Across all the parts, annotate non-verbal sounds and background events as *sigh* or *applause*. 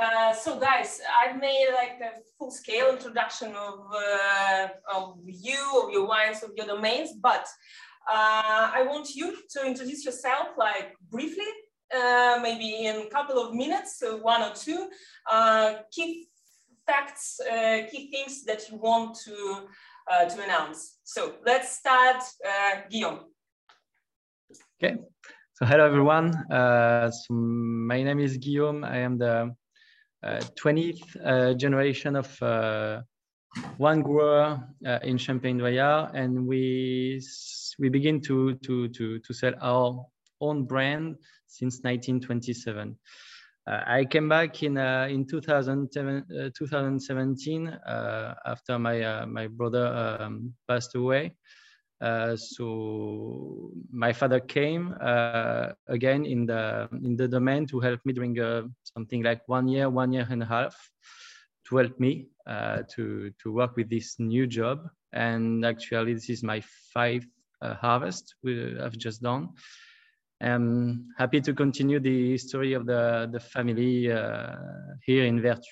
Uh, so guys, I've made like a full scale introduction of, uh, of you, of your wines, of your domains, but uh, I want you to introduce yourself like briefly, uh, maybe in a couple of minutes, one or two, uh, key facts, uh, key things that you want to, to announce. So let's start, Guillaume. Okay, so hello everyone. so my name is Guillaume. I am the 20th uh, uh, generation of uh, one grower in Champagne-Doyard, and we we begin to to to to sell our own brand since 1927. Uh, I came back in uh, in 2007, uh, 2017 after my my brother um, passed away, so my father came uh, again in the in the domain to help me during uh, something like one year, one year and a half, to help me uh, to to work with this new job. And actually, this is my fifth uh, harvest we, I've just done. I'm happy to continue the story of the the family here in Vertus.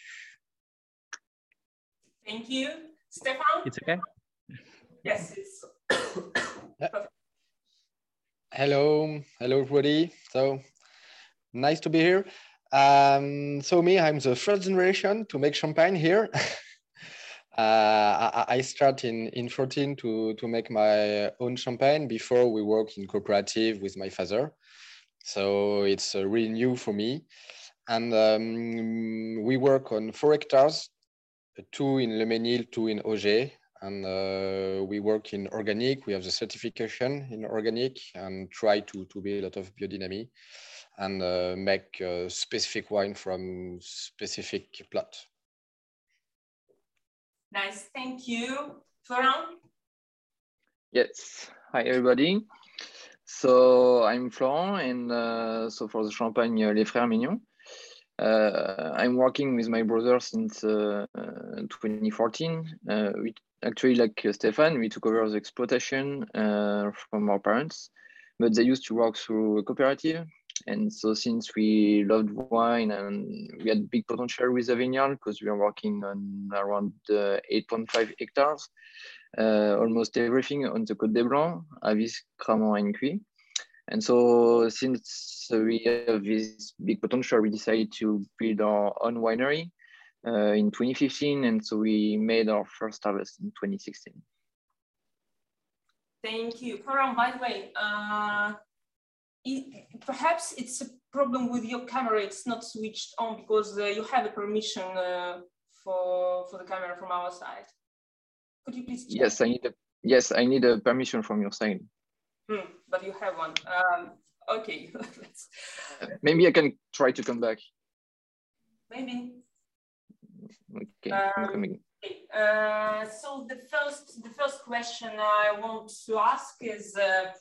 Thank you, Stephane. It's okay. Yes, it's hello, hello everybody. So nice to be here. Um, so me, I'm the first generation to make champagne here. *laughs* uh, I, I start in, in 14 to, to make my own champagne before we work in cooperative with my father. So it's uh, really new for me. And um, we work on four hectares, two in Le Mesnil, two in Oger, and uh, we work in organic. We have the certification in organic and try to, to be a lot of biodynamic and uh, make uh, specific wine from specific plot. Nice, thank you. Florent? Yes, hi everybody. So I'm Florent and uh, so for the Champagne Les Frères Mignon. Uh, I'm working with my brother since uh, 2014. we actually, like uh, Stephane, we took over the exploitation uh, from our parents, but they used to work through a cooperative. And so since we loved wine and we had big potential with the vineyard because we are working on around uh, 8.5 hectares, almost everything on the Côte des Blancs, Avize, Cramant, and Cuis. And so since we have this big potential, we decided to build our own winery uh, in 2015, and so we made our first harvest in 2016. Thank you. Karam, by the way, uh, it, perhaps it's a problem with your camera. It's not switched on because uh, you have a permission uh, for, for the camera from our side. Could you please check? Yes, I need a, yes, I need a permission from your side. Hmm, but you have one. Um, okay. *laughs* Maybe I can try to come back. Maybe. Okay, um, uh, so the first, the first question I want to ask is, uh,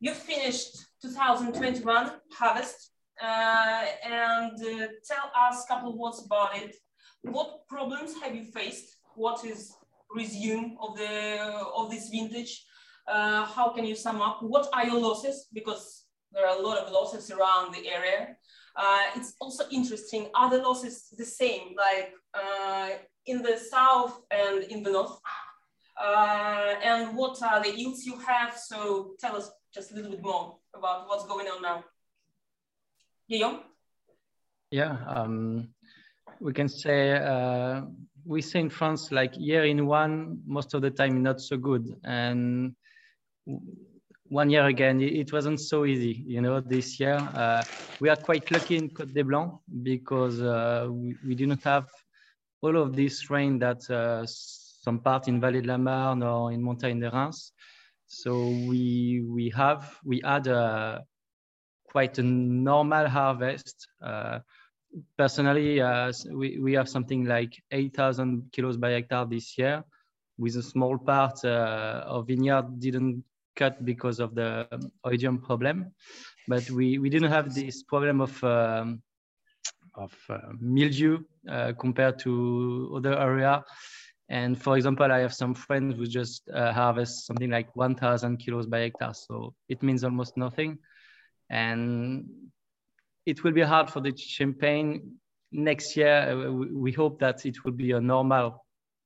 you finished 2021 harvest, uh, and uh, tell us a couple of words about it. What problems have you faced? What is resume of the of this vintage? Uh, how can you sum up? What are your losses? Because there are a lot of losses around the area. Uh, it's also interesting, are the losses the same, like uh, in the south and in the north? Uh, and what are the yields you have? So tell us just a little bit more about what's going on now. Guillaume? Yeah, um, we can say uh, we say in France like year in one, most of the time not so good. And one year again, it wasn't so easy. You know, this year uh, we are quite lucky in Côte des Blancs because uh, we, we didn't have all of this rain that uh, some part in Vallée de la Marne or in Montagne de Reims. So we we have we had a, quite a normal harvest. Uh, personally, uh, we, we have something like 8,000 kilos by hectare this year, with a small part uh, of vineyard didn't cut because of the oidium problem, but we, we didn't have this problem of um, of uh, mildew uh, compared to other area. And for example, I have some friends who just uh, harvest something like 1,000 kilos by hectare, so it means almost nothing. And it will be hard for the champagne next year, we hope that it will be a normal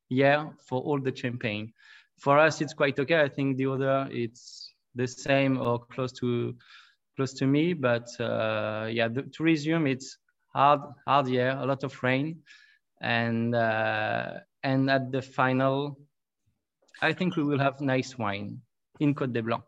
year for all the champagne. For us, it's quite okay. I think the other, it's the same or close to close to me. But uh, yeah, the, to resume, it's hard, hard year, a lot of rain, and uh, and at the final, I think we will have nice wine in Côte des Blancs.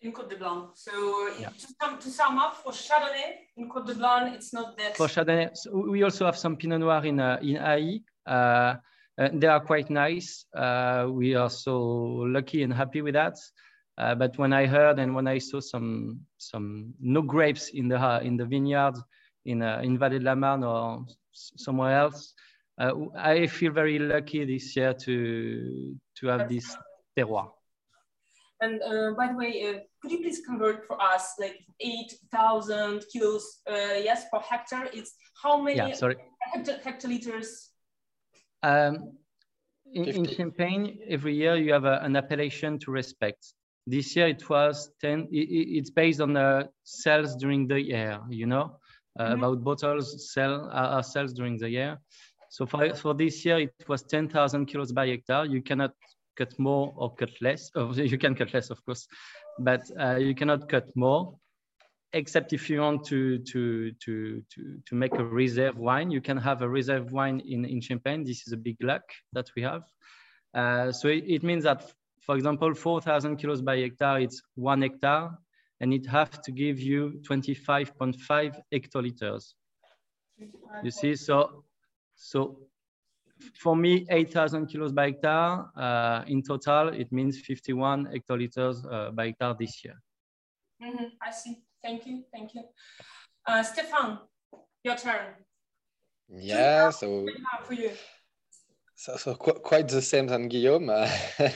In Côte de Blanc. So yeah. to, sum, to sum up, for Chardonnay in Côte de Blanc, it's not that. For Chardonnay, so we also have some Pinot Noir in uh, in Aÿ. Uh, they are quite nice. Uh, we are so lucky and happy with that. Uh, but when I heard and when I saw some some no grapes in the uh, in the vineyard in uh, in Vallée de la Marne or somewhere else, uh, I feel very lucky this year to to have this terroir. And uh, by the way, uh, could you please convert for us like eight thousand kilos? yes, per hectare. It's how many yeah, sorry. Hecto hectoliters? Um, in, in, Champagne, every year you have a, an appellation to respect. This year it was 10, it, it's based on the sales during the year, you know, uh, mm -hmm. about bottles sell uh, sales during the year. So for, for this year, it was 10,000 kilos by hectare. You cannot cut more or cut less. Oh, *laughs* you can cut less, of course, but uh, you cannot cut more except if you want to, to, to, to, to make a reserve wine, you can have a reserve wine in, in Champagne. This is a big luck that we have. Uh, so it, it, means that, for example, 4,000 kilos by hectare, it's one hectare, and it has to give you 25.5 hectoliters. You see, so, so for me, 8,000 kilos by hectare, uh, in total, it means 51 hectoliters uh, by hectare this year. Mm -hmm, I see. Thank you. Thank you. Uh, Stephane, your turn. Yeah, so, for you. so, so qu quite the same than Guillaume. Uh, *laughs*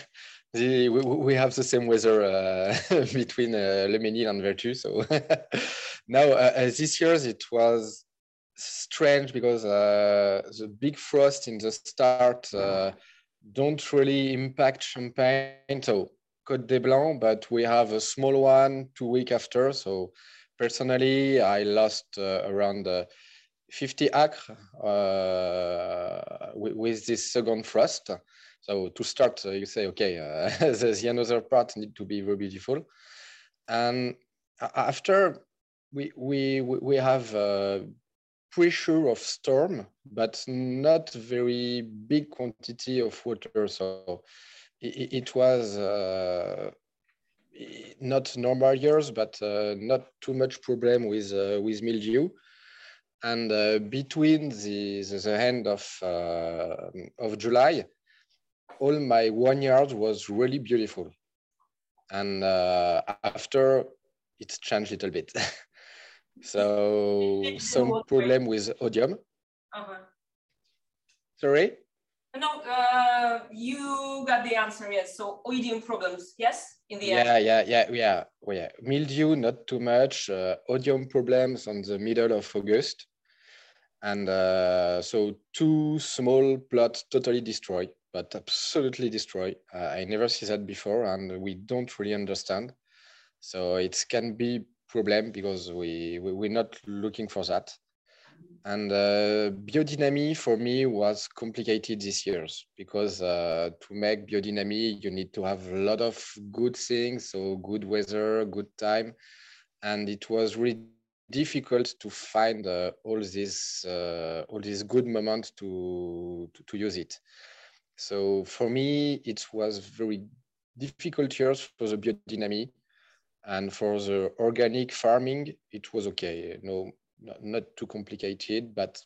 the, we, we have the same weather uh, *laughs* between uh, Le Mesnil and Vertus. So *laughs* now uh, uh, this year it was strange because uh, the big frost in the start uh, don't really impact champagne. So Côte des Blancs, but we have a small one two week after. So personally, I lost uh, around uh, 50 acres uh, with, with, this second frost. So to start, uh, you say, okay, *laughs* the, the another part need to be very beautiful. And after we, we, we have pressure of storm, but not very big quantity of water. So it, it was uh, not normal years, but uh, not too much problem with uh, with mildew. And uh, between the, the, the end of uh, of July, all my one yard was really beautiful. And uh, after it changed a little bit. *laughs* so some problem with oidium. -huh. Sorry. No, uh, you got the answer. Yes. So oidium problems. Yes, in the yeah, end. Yeah, yeah, yeah, oh, yeah. Mildew, not too much. Uh, problems on the middle of August, and uh, so two small plots totally destroyed, but absolutely destroyed. Uh, I never see that before, and we don't really understand. So it can be problem because we, we we're not looking for that. And uh, biodynamy for me was complicated this year because uh, to make biodynamy, you need to have a lot of good things, so good weather, good time. And it was really difficult to find uh, all these uh, all these good moments to, to, to use it. So for me, it was very difficult years for the biodynamy, and for the organic farming, it was okay. No, not, not too complicated, but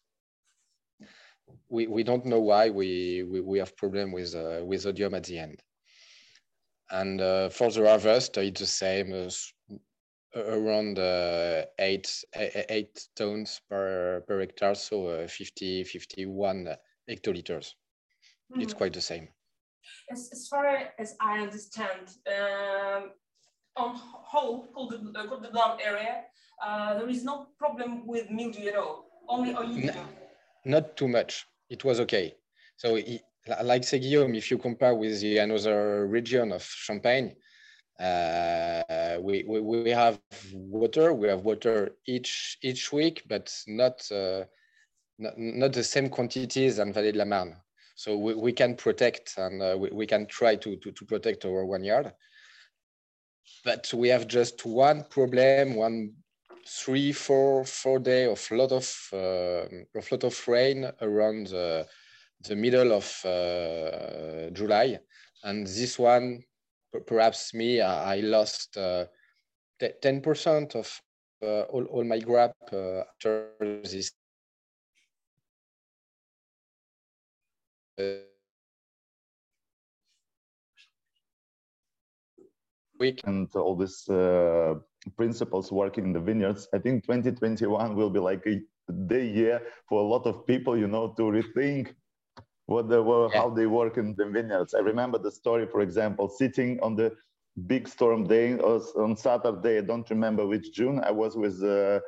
we, we don't know why we, we, we have problem with, uh, with oidium at the end. And uh, for the harvest, it's the same as around uh, eight, eight tons per, per hectare, so uh, 50, 51 hectoliters. Mm -hmm. It's quite the same. As, as far as I understand, um, on whole Côte de Blanc area, uh, there is no problem with mildew at all, only oil. not too much. It was okay. So, like say Guillaume, if you compare with the another region of Champagne, uh, we, we, we have water. We have water each each week, but not uh, not, not the same quantities than Vallée de la Marne. So we, we can protect and uh, we, we can try to, to, to protect our one yard. But we have just one problem, one three, four, four day of lot of uh, of lot of rain around the, the middle of uh, July, and this one, perhaps me, I, lost uh, ten percent of all, all my grab after this. week and all this uh, principles working in the vineyards. I think 2021 will be like a day year for a lot of people, you know, to rethink what they were, yeah. how they work in the vineyards. I remember the story, for example, sitting on the big storm day on Saturday. I don't remember which June. I was with uh,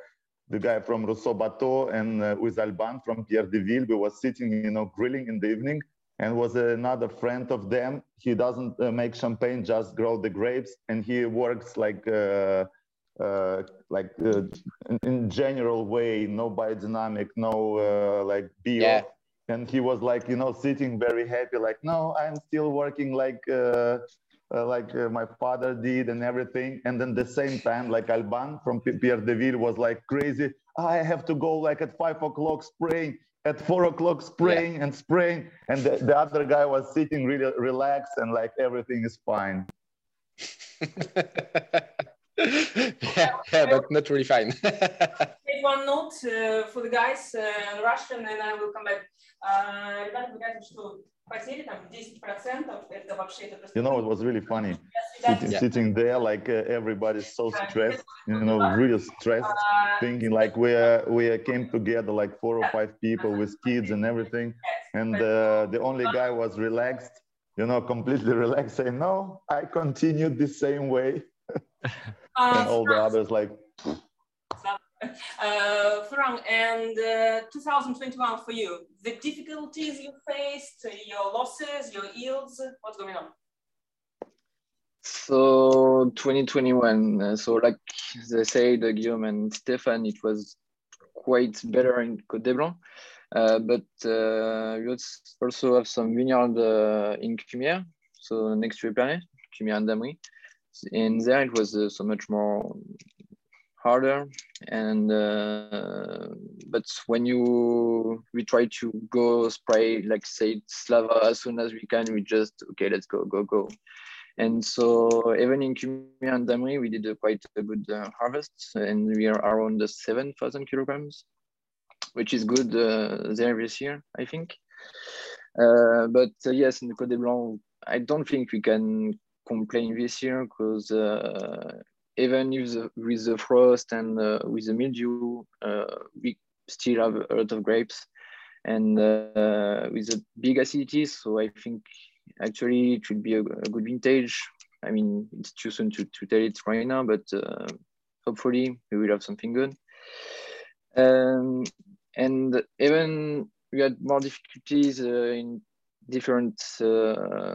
the guy from Rousseau Bateau and uh, with Alban from Pierre Deville. We were sitting, you know, grilling in the evening and was another friend of them. He doesn't uh, make champagne, just grow the grapes, and he works like uh, uh, like uh, in, in, general way, no biodynamic, no uh, like bio. Yeah. And he was like, you know, sitting very happy, like, no, I'm still working like uh, like my father did and everything. And then the same time, like Alban from Pierre Deville was like crazy. I have to go like at five o'clock spraying at four o'clock spraying yeah. and spraying and the, the, other guy was sitting really relaxed and like everything is fine *laughs* yeah, yeah, but not really fine. *laughs* Take one note uh, for the guys uh, russian and i will come back. Uh, You know, it was really funny. Sitting, yeah. sitting there, like uh, everybody's so stressed, you know, really stressed, thinking like we uh, we came together like four or five people with kids and everything, and uh, the only guy was relaxed, you know, completely *laughs* relaxed, saying, "No, I continued the same way," *laughs* and all the others like. Uh, Florent, and uh, 2021 for you, the difficulties you faced, your losses, your yields, what's going on? So 2021, uh, so like they said, uh, Guillaume and Stephane, it was quite better in Côte des Blancs. Uh, but uh, we also have some vineyard uh, in Cumières, so next to Epernay, Cumières and Damery. And there it was uh, so much more harder. And uh, but when you we try to go spray like say slava as soon as we can we just okay let's go go go. And so even in Cumières and Damery we did a quite a good uh, harvest. And we are around the 7,000 kilograms which is good uh, there this year I think. Uh, but uh, yes in the Côte des Blancs I don't think we can complain this year because uh, even if the, with the frost and uh, with the mildew, uh, we still have a lot of grapes and with the big acidity. So I think actually it should be a, a, good vintage. I mean, it's too soon to, to tell it right now, but hopefully we will have something good. Um, and even we had more difficulties uh, in different uh,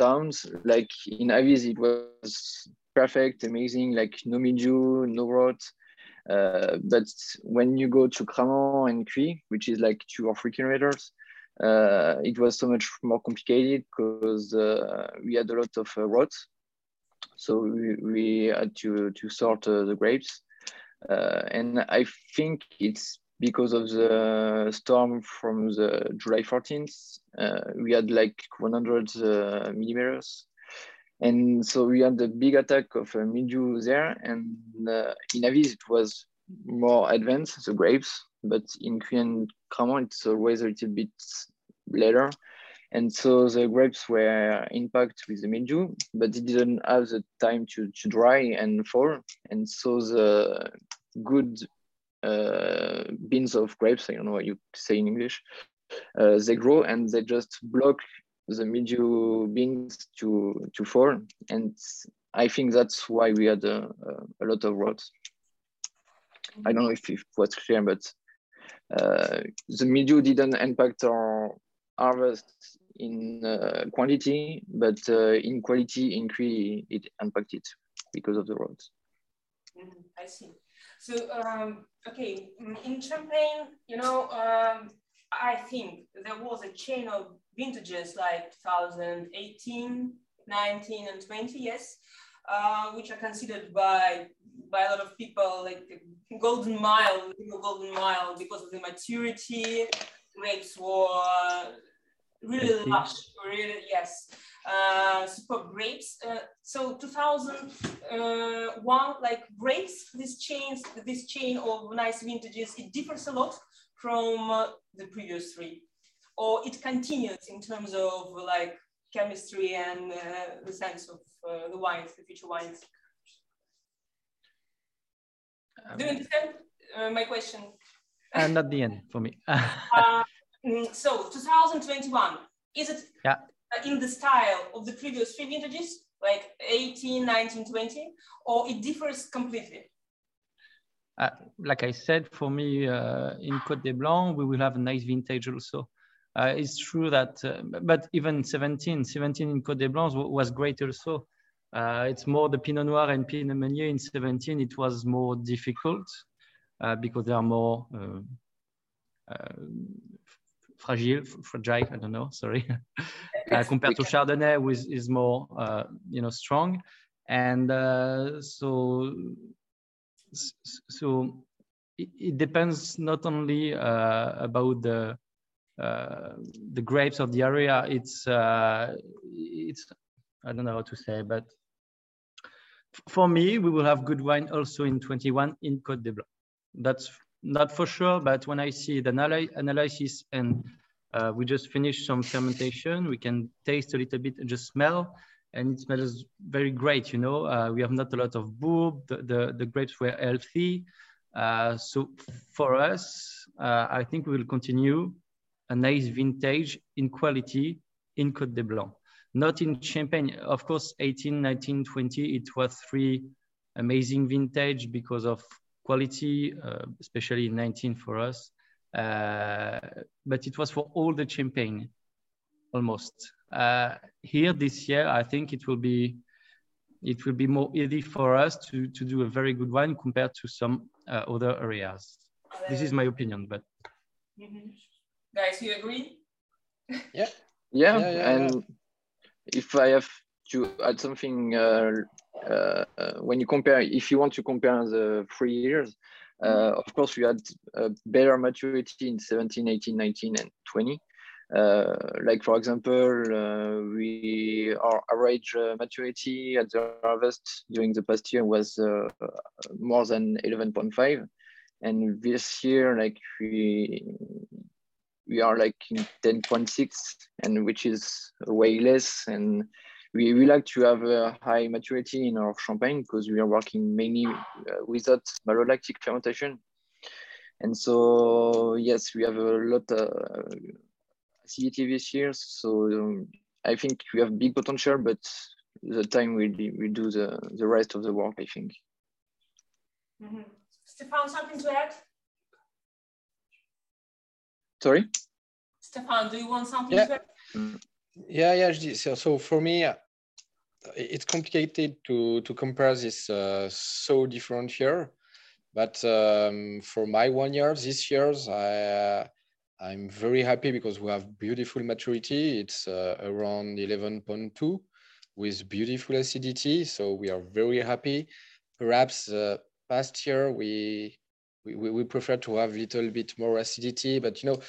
towns. Like in Avize, it was perfect, amazing, like no mildew, no rot. Uh, but when you go to Cramant and Cuis, which is like two or three kilometers, uh, it was so much more complicated because uh, we had a lot of uh, rot. So we, we, had to, to sort uh, the grapes. Uh, and I think it's because of the storm from the July 14th. we had like 100 millimeters and so we had the big attack of uh, mildew there. And uh, in Avize, it was more advanced, the grapes, but in and Cramant, it's always a little bit later. And so the grapes were impacted with the mildew, but it didn't have the time to, to dry and fall. And so the good uh, beans of grapes, I don't know what you say in English, uh, they grow and they just block the mildew beans to to fall, and I think that's why we had a, a, a lot of rots. I don't know if, it was clear, but uh, the mildew didn't impact our harvest in uh, quantity, but uh, in quality increase it impacted because of the roads. Mm, I see. So, um, okay, in Champagne, you know, um, I think there was a chain of vintages like 2018, 19, and 20, yes, uh, which are considered by by a lot of people like golden mile, golden mile because of the maturity. Grapes were really lush, really yes, uh, super grapes. Uh, so 2001, like grapes, this chain, this chain of nice vintages, it differs a lot from uh, the previous three, or it continues in terms of like chemistry and uh, the sense of uh, the wines, the future wines. Um, Do you understand uh, my question? And at the end for me. *laughs* uh, mm, so 2021, is it yeah. In the style of the previous three vintages, like 18, 19, 20, or it differs completely? Uh, like I said, for me, uh, in Côte des Blancs, we will have a nice vintage also. Uh, it's true that, uh, but even 17, 17 in Côte des Blancs was great also. Uh, it's more the Pinot Noir and Pinot Meunier in 17. It was more difficult uh, because they are more uh, uh, fragile, fragile. I don't know. Sorry, *laughs* uh, compared to Chardonnay, which is more uh, you know strong, and uh, so so it, it, depends not only uh, about the the grapes of the area. It's it's I don't know how to say, but for me, we will have good wine also in 21 in Côte des Blancs. That's not for sure, but when I see the analysis and uh, we just finished some fermentation, we can taste a little bit and just smell, and it smells very great. You know, uh, we have not a lot of bourb. The, the, the grapes were healthy. Uh, so for us, uh, I think we will continue a nice vintage in quality in Côte des Blancs not in Champagne. Of course, 18, 19, 20, it was three amazing vintage because of quality, uh, especially 19 for us. Uh, but it was for all the Champagne, almost. Uh, here this year, I think it will be it will be more easy for us to, to do a very good wine compared to some uh, other areas. This is my opinion, but. Mm -hmm. Guys, you agree? Yeah. Yeah, yeah, yeah and yeah if I have to add something, uh, when you compare, if you want to compare the three years, uh, of course, we had a better maturity in 17, 18, 19, and 20. Uh, like for example, uh, we our average uh, maturity at the harvest during the past year was more than 11.5, and this year, like we we are like in 10.6 and which is way less and we, we like to have a high maturity in our champagne because we are working mainly uh, without malolactic fermentation and so yes we have a lot of uh, acidity this year so um, i think we have big potential but the time we we do the the rest of the work i think mm -hmm. Stephane, something to add Sorry? Stephane, do you want something yeah. to Yeah, yeah. So, so for me, uh, it's complicated to, to compare this uh, so different year. But um, for my one year, this year's, I, uh, I'm very happy because we have beautiful maturity. It's uh, around 11.2 with beautiful acidity. So we are very happy. Perhaps uh, past year we we, we prefer to have a little bit more acidity, but you know,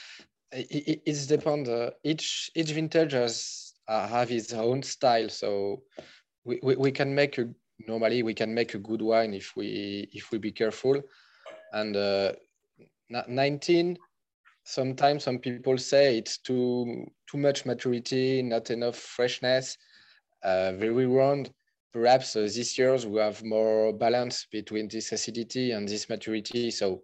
it, it depends. Uh, each each vintage has uh, have its own style, so we, we, we can make a normally we can make a good wine if we if we be careful. And uh, 19, sometimes some people say it's too too much maturity, not enough freshness, uh, very round perhaps uh, this year we have more balance between this acidity and this maturity. So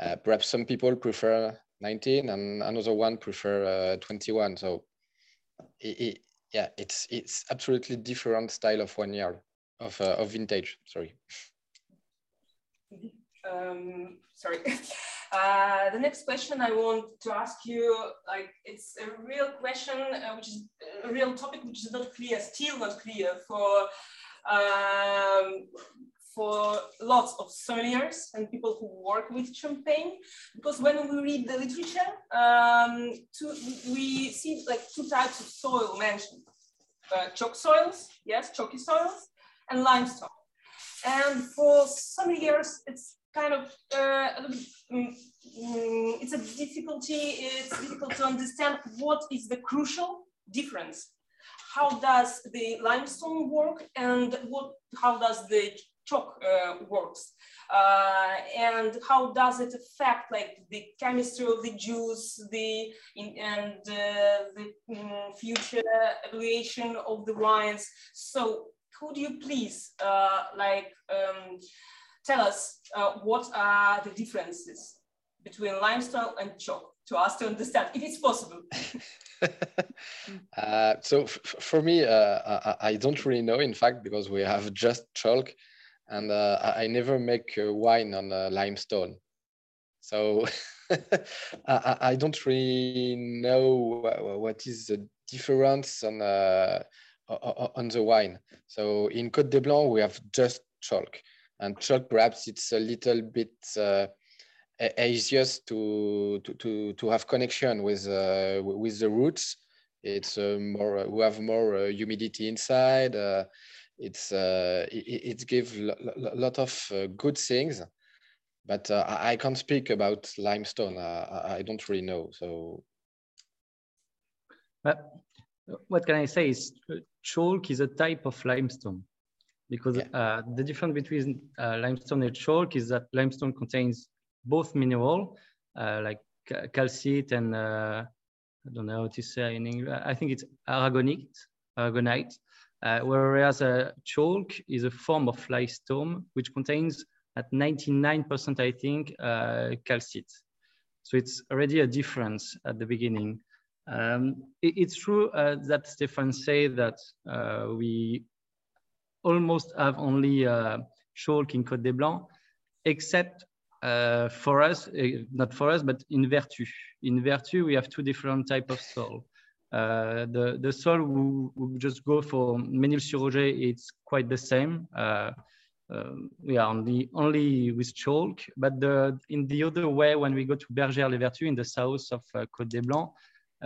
uh, perhaps some people prefer 19 and another one prefer uh, 21. So it, it, yeah, it's it's absolutely different style of one year of, uh, of vintage, sorry. Um, sorry. *laughs* Uh, the next question I want to ask you, like, it's a real question, uh, which is a real topic, which is not clear, still not clear for um, for lots of sommeliers and people who work with champagne, because when we read the literature, um, two, we see like two types of soil mentioned. Uh, chalk soils, yes, chalky soils, and limestone. And for some years, it's kind of uh, mm, mm, it's a difficulty. It's difficult to understand what is the crucial difference. How does the limestone work, and what how does the chalk uh, works, uh, and how does it affect like the chemistry of the juice, the in, and uh, the um, future evaluation of the wines. So could you please uh, like um, tell us uh, what are the differences between limestone and chalk to us to understand if it's possible? *laughs* *laughs* uh, so for me, uh, I, I, don't really know, in fact, because we have just chalk and uh, I never make wine on limestone. So *laughs* I, I, don't really know what is the difference on on the wine. So in Côte des Blancs, we have just chalk. And chalk, perhaps it's a little bit uh, easier to, to, to, to have connection with, uh, with the roots. It's uh, more, we have more uh, humidity inside. Uh, it's, uh, it, it gives a lot of good things, but I can't speak about limestone. I, I don't really know. So. But what can I say is chalk is a type of limestone because yeah. uh, the difference between uh, limestone and chalk is that limestone contains both mineral uh, like calcite and uh, I don't know how to say in English. I think it's aragonite, aragonite uh, whereas chalk is a form of limestone which contains at 99% I think uh, calcite. So it's already a difference at the beginning. Um, it, it's true uh, that Stephane said that uh, we almost have only uh, chalk in Côte des Blancs, except uh, for us, uh, not for us, but in Vertus. In Vertus, we have two different type of soil. Uh, the, the soil we, we just go for Mesnil-sur-Oger, it's quite the same. Uh, we are only, only with chalk, but the, in the other way, when we go to Bergère-les-Vertus in the south of Côte des Blancs,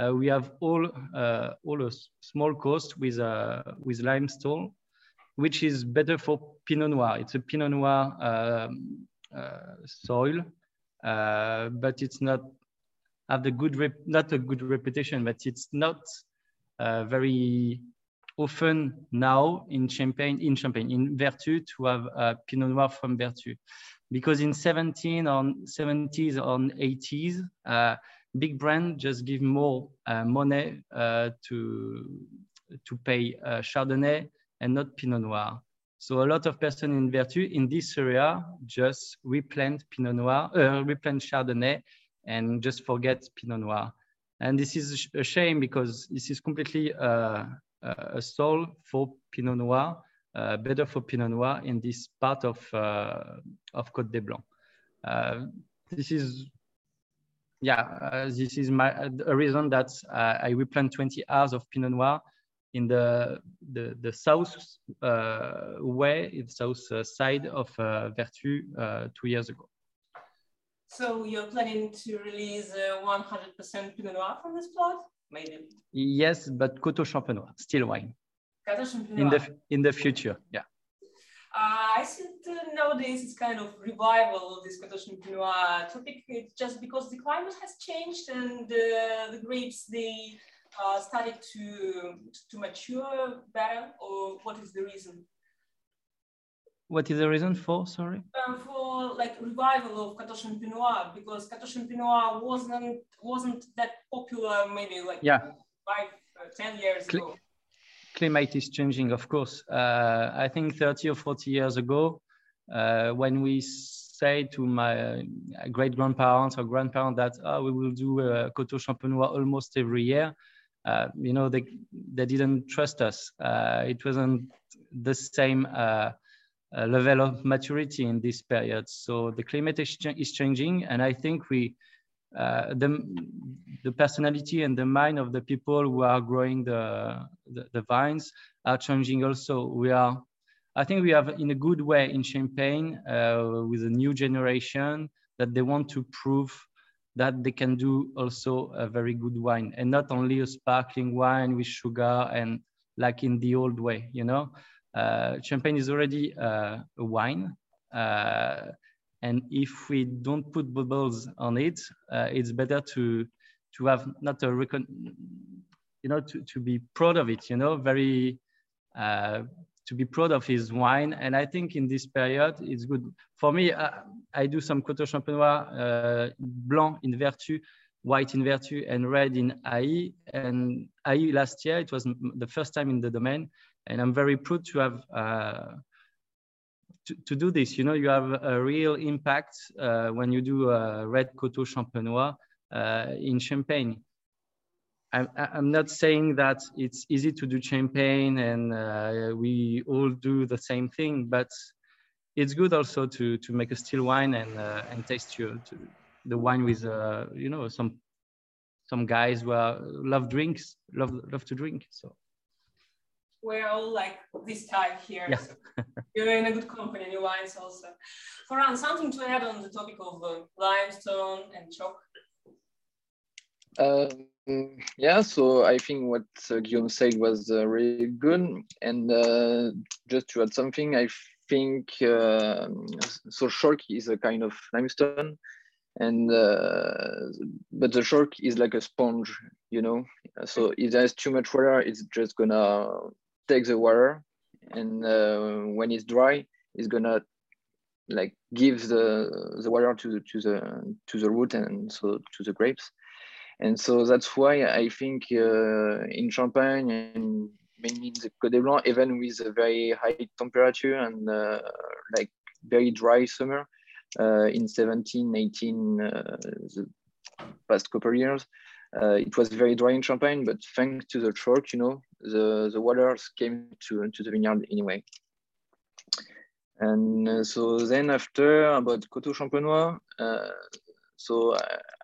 uh, we have all uh, all a small coast with uh, with limestone, which is better for Pinot Noir. It's a Pinot Noir um, soil, but it's not have the good rep not a good reputation, but it's not very often now in Champagne, in Champagne, in Vertus to have a Pinot Noir from Vertus. Because in 17 or 70s or 80s, uh, big brand just give more uh, money uh, to to pay uh, Chardonnay and not Pinot Noir. So a lot of person in Vertus in this area just replant Pinot Noir, uh, replant Chardonnay, and just forget Pinot Noir. And this is a shame because this is completely uh, a soul for Pinot Noir, uh, better for Pinot Noir in this part of of Côte des Blancs. this is yeah, uh, this is my a reason that uh, I replant 20 hours of Pinot Noir in the the, the south uh, way, in the south uh, side of uh, Vertus uh, two years ago. So you're planning to release 100% Pinot Noir from this plot, maybe? Yes, but Coteaux Champenois, still wine. In the in the future, yeah. Uh, I think nowadays it's kind of revival of this Coteaux Champenois topic. It's just because the climate has changed and uh, the grapes they uh, started to to mature better, or what is the reason? What is the reason for? Sorry. Um, for like revival of Coteaux Champenois because Coteaux Champenois wasn't wasn't that popular maybe like yeah. five uh, ten years ago climate is changing, of course. Uh, I think 30 or 40 years ago, uh, when we say to my great grandparents or grandparents that oh, we will do a Coteaux Champenois almost every year, uh, you know, they, they didn't trust us. Uh, it wasn't the same uh, uh, level of maturity in this period. So the climate is, ch is changing, and I think we uh, the, the personality and the mind of the people who are growing the, the, the, vines are changing also. We are I think we have in a good way in Champagne uh, with a new generation that they want to prove that they can do also a very good wine and not only a sparkling wine with sugar and like in the old way, you know. Uh, champagne is already uh, a wine. Uh, and if we don't put bubbles on it, it's better to to have not a recon you know to, to be proud of it you know very uh, to be proud of his wine. And i think in this period it's good. For me uh, i do some coteaux champenois uh, blanc in vertus white in vertus and red in ai and ai last year it was the first time in the domain and i'm very proud to have uh, to, to do this you know you have a real impact uh, when you do a red coteaux champenois uh, in champagne I'm, I'm not saying that it's easy to do champagne and uh, we all do the same thing, but it's good also to to make a still wine and uh, and taste your the wine with uh, you know some some guys who love drinks, love love to drink. So we're all like this type here. Yeah. So you're in a good company, new wines also. Florent, something to add on the topic of uh, limestone and chalk? Um, yeah, so I think what uh, Guillaume said was uh, really good. And uh, just to add something, I think uh, so. Chalk is a kind of limestone, and uh, but the chalk is like a sponge, you know. So if there's too much water, it's just gonna take the water, and uh, when it's dry, it's gonna like give the the water to to the to the root and so to the grapes. And so that's why I think uh, in Champagne and mainly in the Côte des Blancs, even with a very high temperature and uh, like very dry summer uh, in 17, 18, uh, the past couple years, uh, it was very dry in Champagne, but thanks to the chalk, you know, the, the waters came to, to the vineyard anyway. And uh, so then after about Coteaux Champenois, so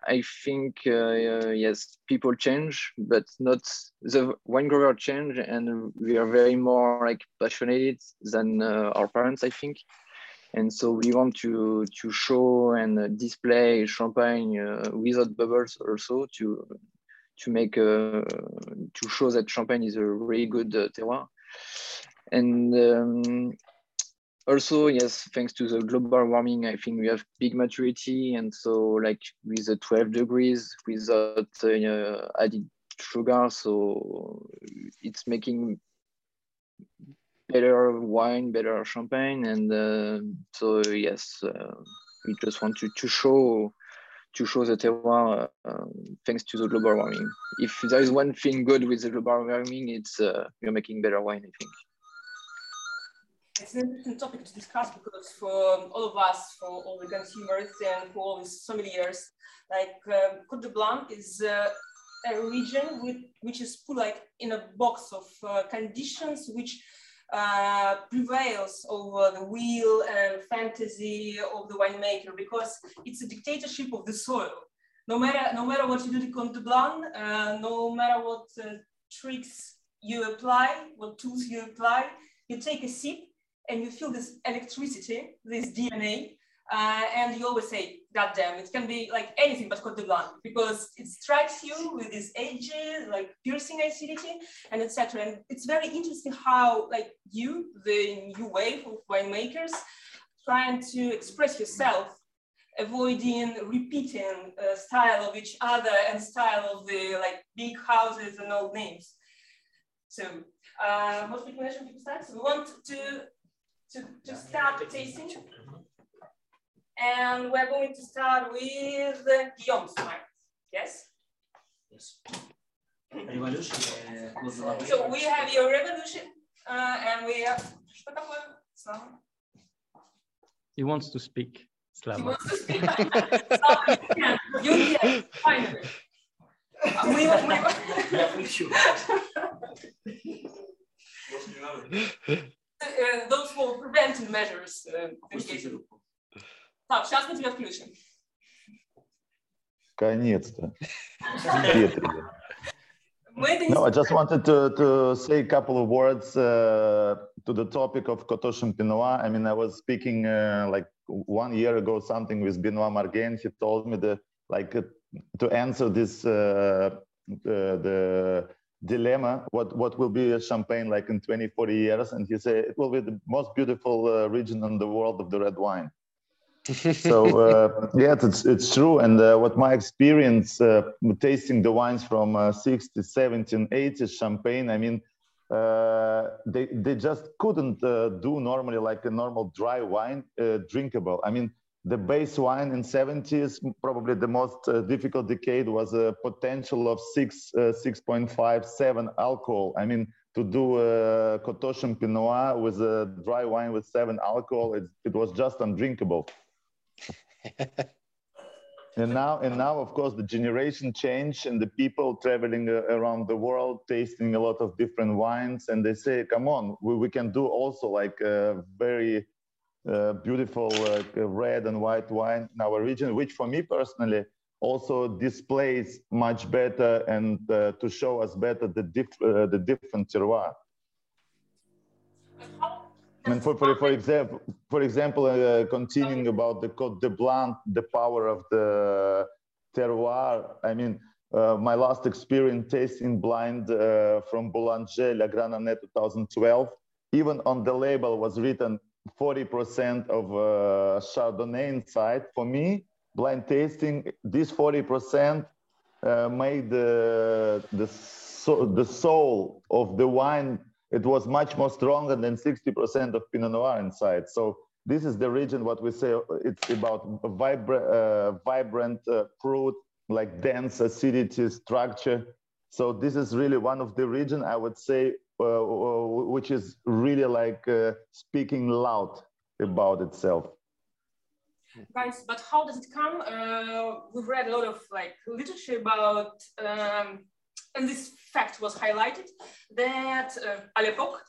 I think uh, yes, people change, but not the wine grower change, and we are very more like passionate than uh, our parents, I think. And so we want to to show and display champagne uh, without bubbles, also to to make uh, to show that champagne is a really good uh, terroir. And um, also yes thanks to the global warming i think we have big maturity and so like with the 12 degrees without uh, added sugar so it's making better wine better champagne and uh, so yes uh, we just want to, to show to show the terroir uh, thanks to the global warming. If there is one thing good with the global warming it's uh, you're making better wine i think. It's an interesting topic to discuss because for all of us, for all the consumers and for all the sommeliers, like um, Côte de Blanc is uh, a region with, which is put like in a box of conditions which uh, prevails over the will and fantasy of the winemaker because it's a dictatorship of the soil. No matter, no matter what you do to de Blanc, uh, no matter what uh, tricks you apply, what tools you apply, you take a sip and you feel this electricity, this DNA, uh, and you always say, God damn, it can be like anything but Cote de Blanc because it strikes you with this edges, like piercing acidity and etc. And it's very interesting how like you, the new wave of winemakers, trying to express yourself, avoiding repeating uh, style of each other and style of the like big houses and old names. So uh, most recommendation people start. So we want to to, to start tasting. And we're going to start with Guillaume's wine. Yes? Yes. Revolution. So we have your revolution, uh, and we have. He wants to speak Slava. He wants to speak. *laughs* you can, finally. *laughs* We, we, *laughs* uh, those were preventive measures. Uh, Так, сейчас мы тебя включим. Наконец-то. No, I just wanted to, to say a couple of words uh, to the topic of Coteaux Champenois. I mean, I was speaking uh, like one year ago something with Benoit Margain. He told me that like uh, to answer this uh, the dilemma what what will be champagne like in 20 40 years and he said it will be the most beautiful uh, region in the world of the red wine so uh, *laughs* yeah, it's it's true. And uh, what my experience uh, tasting the wines from uh, 60, 70, 80 champagne, I mean, uh, they they just couldn't uh, do normally like a normal dry wine uh, drinkable. I mean, the base wine in 70s, probably the most uh, difficult decade was a potential of six, uh, 6.5, seven alcohol. I mean, to do a Coteaux Champenois with a dry wine with seven alcohol, it, it was just undrinkable. *laughs* and now and now of course the generation change and the people traveling uh, around the world tasting a lot of different wines and they say come on we, we can do also like a very uh, beautiful uh, red and white wine in our region which for me personally also displays much better and uh, to show us better the, diff, uh, the different terroir. I for, for, for example, for example, uh, continuing about the Côte de Blanc, the power of the terroir. I mean, uh, my last experience tasting blind uh, from Bollinger La Grande Année 2012, even on the label was written 40% of uh, Chardonnay inside. For me, blind tasting, this 40% uh, made the, the, so, the soul of the wine it was much more stronger than 60% of Pinot Noir inside. So this is the region, what we say, it's about vibra uh, vibrant uh, fruit, like dense acidity structure. So this is really one of the region, I would say, uh, which is really like uh, speaking loud about itself. Guys, but how does it come? Uh, we've read a lot of like literature about um, and this fact was highlighted that uh, à l'époque,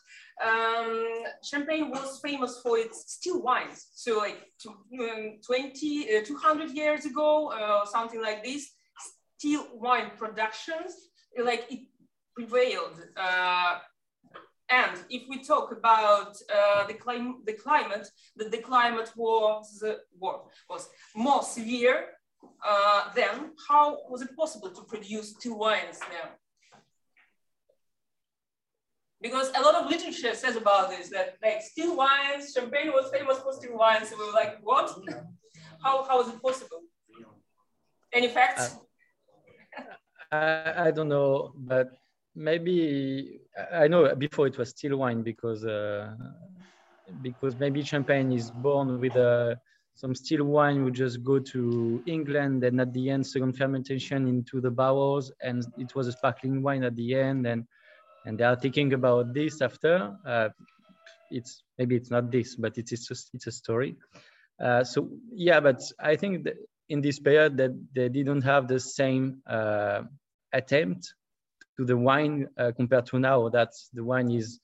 um, Champagne was famous for its still wines. So like um, 20, uh, 200 years ago, uh, something like this, still wine productions, like it prevailed. Uh, and if we talk about uh, the, clim the climate, that the climate was, uh, was more severe uh, then how was it possible to produce two wines then? Because a lot of literature says about this, that like still wines, Champagne was famous for still wines. So we were like, what? how, how is it possible? Any facts? Uh, I, I don't know, but maybe I know before it was still wine because uh, because maybe champagne is born with a some still wine would just go to England and at the end second fermentation into the barrels and it was a sparkling wine at the end and and they are thinking about this after. Uh, it's maybe it's not this but it's it's it's a story. Uh, so yeah but I think in this period that they didn't have the same uh, attempt to the wine uh, compared to now that the wine is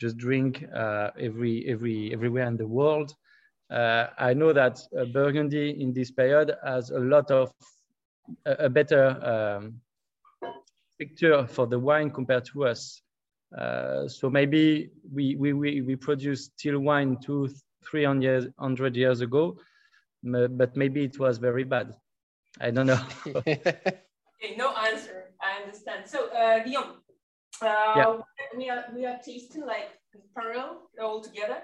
just drink uh, every every everywhere in the world I know that uh, Burgundy in this period has a lot of a, a better um, picture for the wine compared to us. Uh, so maybe we, we, we, we produced still wine two, 300 years, 100 years ago, but maybe it was very bad. I don't know. *laughs* okay, no answer. I understand. So, uh, Guillaume, uh, yeah. we, are, we are tasting like parallel all together.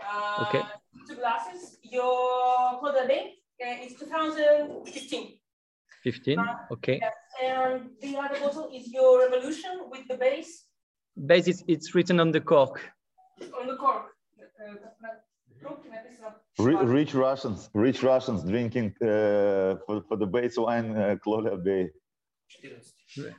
Uh, okay. Two glasses. Your Clos de l'Abbaye uh, is 2015. 15, uh, okay. Yes. And the other bottle is your Revolution with the base? Base, is, it's written on the cork. On the cork. rich Russians, rich Russians drinking uh, for, for the base wine uh, Clos de l'Abbaye.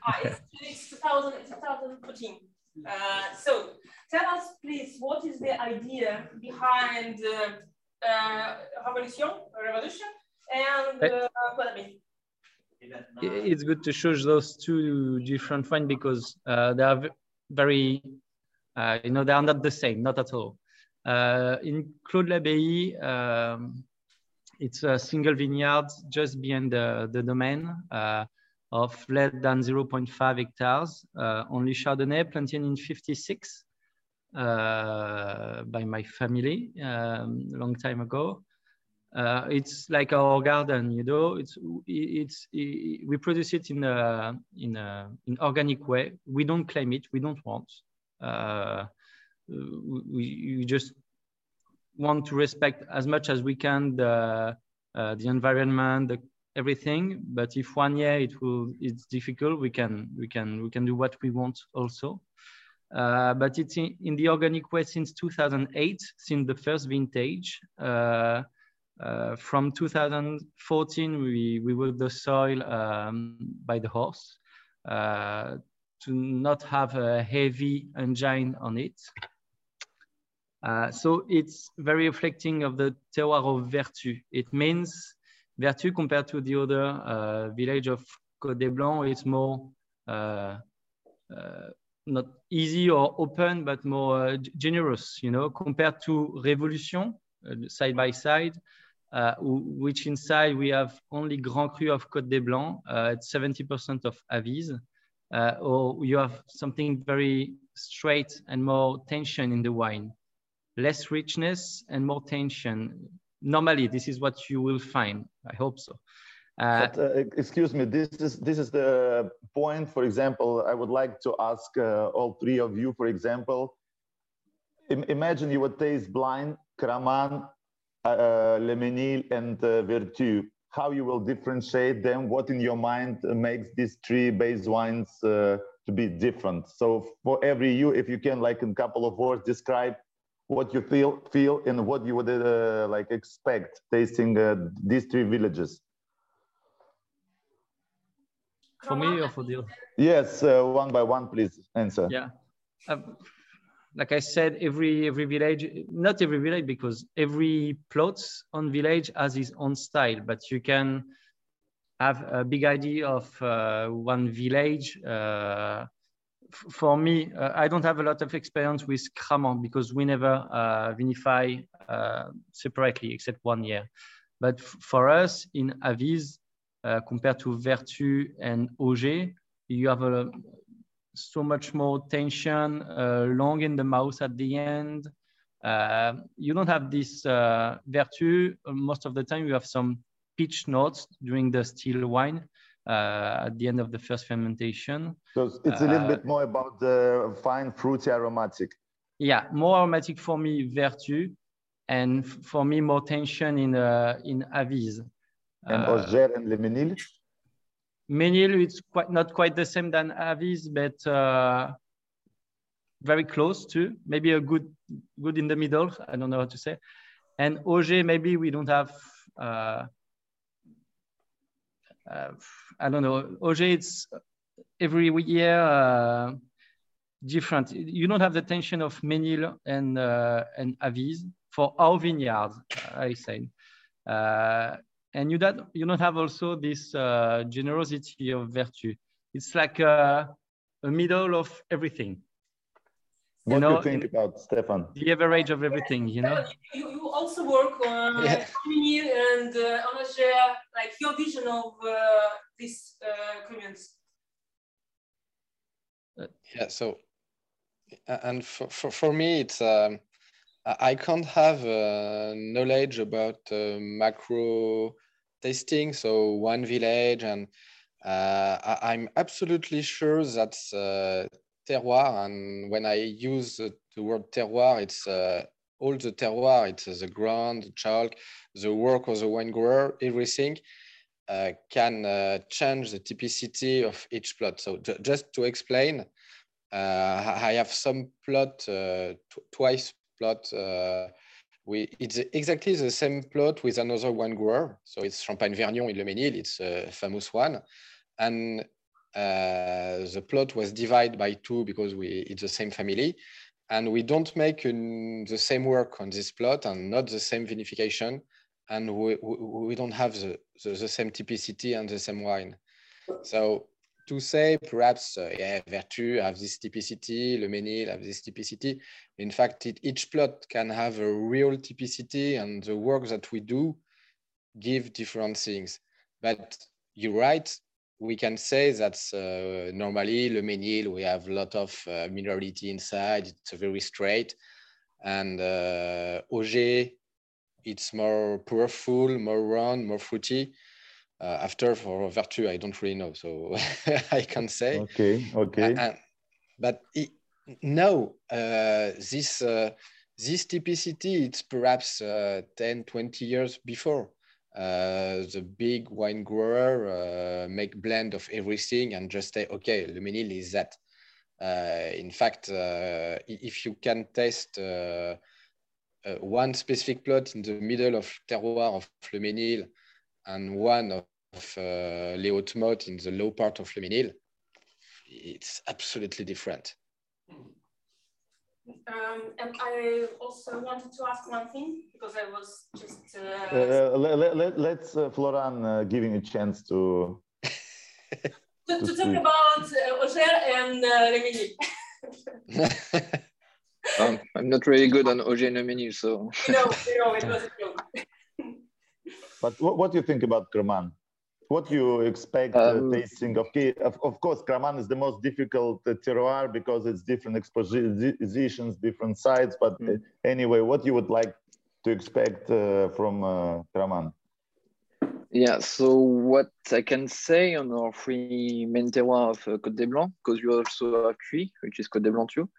ah, it's, it's 2000, it's 2014. Uh, so tell us, please, what is the idea behind uh, uh, Revolution, Revolution and uh, It's good to show those two different wines because uh, they are very, uh, you know, they are not the same, not at all. Uh, in Clos de l'Abbaye, um, it's a single vineyard just behind the, the domain. Of less than 0.5 hectares, uh, only Chardonnay planted in 56. uh, by my family um, a long time ago. Uh, it's like our garden, you know. It's it's it, we produce it in a in a in organic way. We don't claim it. We don't want. Uh, we, we just want to respect as much as we can the uh, the environment, the everything. But if one year it will it's difficult, we can we can we can do what we want also. Uh, but it's in, in, the organic way since 2008, since the first vintage. Uh, uh, from 2014, we, we work the soil um, by the horse uh, to not have a heavy engine on it. Uh, so it's very reflecting of the terroir of Vertus. It means Vertus compared to the other uh, village of Côte des Blancs, it's more not easy or open, but more uh, generous, you know, compared to Révolution, uh, side by side, uh, which inside we have only Grand Cru of Côte des Blancs at 70% of Avize, or you have something very straight and more tension in the wine, less richness and more tension. Normally, this is what you will find. I hope so. Uh, but, uh, excuse me, this is this is the point. For example, I would like to ask uh, all three of you. For example, Im imagine you would taste blind, Cramant, uh, Le and uh, Vertus. How you will differentiate them? What in your mind makes these three base wines uh, to be different? So for every you, if you can, like in a couple of words, describe what you feel, feel, and what you would like expect tasting these three villages. For me or for the yes uh, one by one please answer. Yeah. Um, like i said every every village not every village because every plots on village has its own style but you can have a big idea of uh, one village uh, for me uh, i don't have a lot of experience with Cramant because we never uh, vinify uh, separately except one year but for us in avize uh, compared to Vertus and Oger, you have a, so much more tension, uh, long in the mouth at the end. Uh, you don't have this uh, Vertus. Most of the time, you have some peach notes during the still wine uh, at the end of the first fermentation. So it's a little bit more about the fine fruity aromatic. Yeah, more aromatic for me, Vertus, and for me, more tension in uh, in Avize. And uh, Oger and Le Mesnil? Mesnil, it's quite not quite the same than Avize, but uh, very close to maybe a good good in the middle. I don't know how to say. And Oger, maybe we don't have. Uh, uh, I don't know. Oger, it's every year uh, different. You don't have the tension of Mesnil and uh, and Avize for our vineyards. I say. Uh, and you don't you don't have also this uh, generosity of Vertus. It's like a, a middle of everything. What you know, do you think about Stephane? The average of everything, you know. You, you also work on yeah. and uh, on share, like your vision of uh, this uh, communes. Yeah. So, and for, for, for me, it's um, I can't have uh, knowledge about uh, macro testing, so one village, and uh, I, am absolutely sure that uh, terroir, and when I use the, the word terroir, it's uh, all the terroir, it's the ground, the chalk, the work of the wine grower, everything. Uh, can uh, change the typicity of each plot. So just to explain, uh, I have some plot twice plot. Uh, we, it's exactly the same plot with another one grower. So it's Champagne Vergnon in Le Mesnil. It's a famous one. And uh, the plot was divided by two because we it's the same family. And we don't make an, the same work on this plot and not the same vinification. And we, we, we don't have the, the, the same typicity and the same wine. So to say perhaps uh, yeah vertus have this typicity le mesnil have this typicity in fact it, each plot can have a real typicity and the work that we do give different things but you're right we can say that uh, normally Le Mesnil, we have a lot of uh, minerality inside. It's very straight. And uh, Oger, it's more powerful, more round, more fruity. Uh, after for Vertus, I don't really know, so *laughs* I can't say. Okay, okay. Uh, but it, no, uh, this uh, this typicity, it's perhaps uh, 10, 20 years before. Uh, the big wine grower uh, make blend of everything and just say, okay, Le Mesnil is that. Uh, in fact, uh, if you can taste uh, uh, one specific plot in the middle of terroir of Le Mesnil and one of, of Les Hautes in the low part of Le Mesnil, it's absolutely different. Um, and I also wanted to ask one thing because I was just. Uh, uh, let, let, let's uh, Florent uh, giving a chance to. to, to, to talk about uh, Oger and uh, Remini. *laughs* um, I'm not really good on Oger and Remini, so. no, no, it was a joke. but what, what do you think about Cramant? What you expect uh, um, tasting of of, of course Cramant is the most difficult uh, terroir because it's different expositions different sites but mm. anyway what you would like to expect uh, from uh, Cramant yeah, so what I can say on our three main terroirs of uh, Côte des Blancs, because you also have Cuis, which is Côte des Blancs too.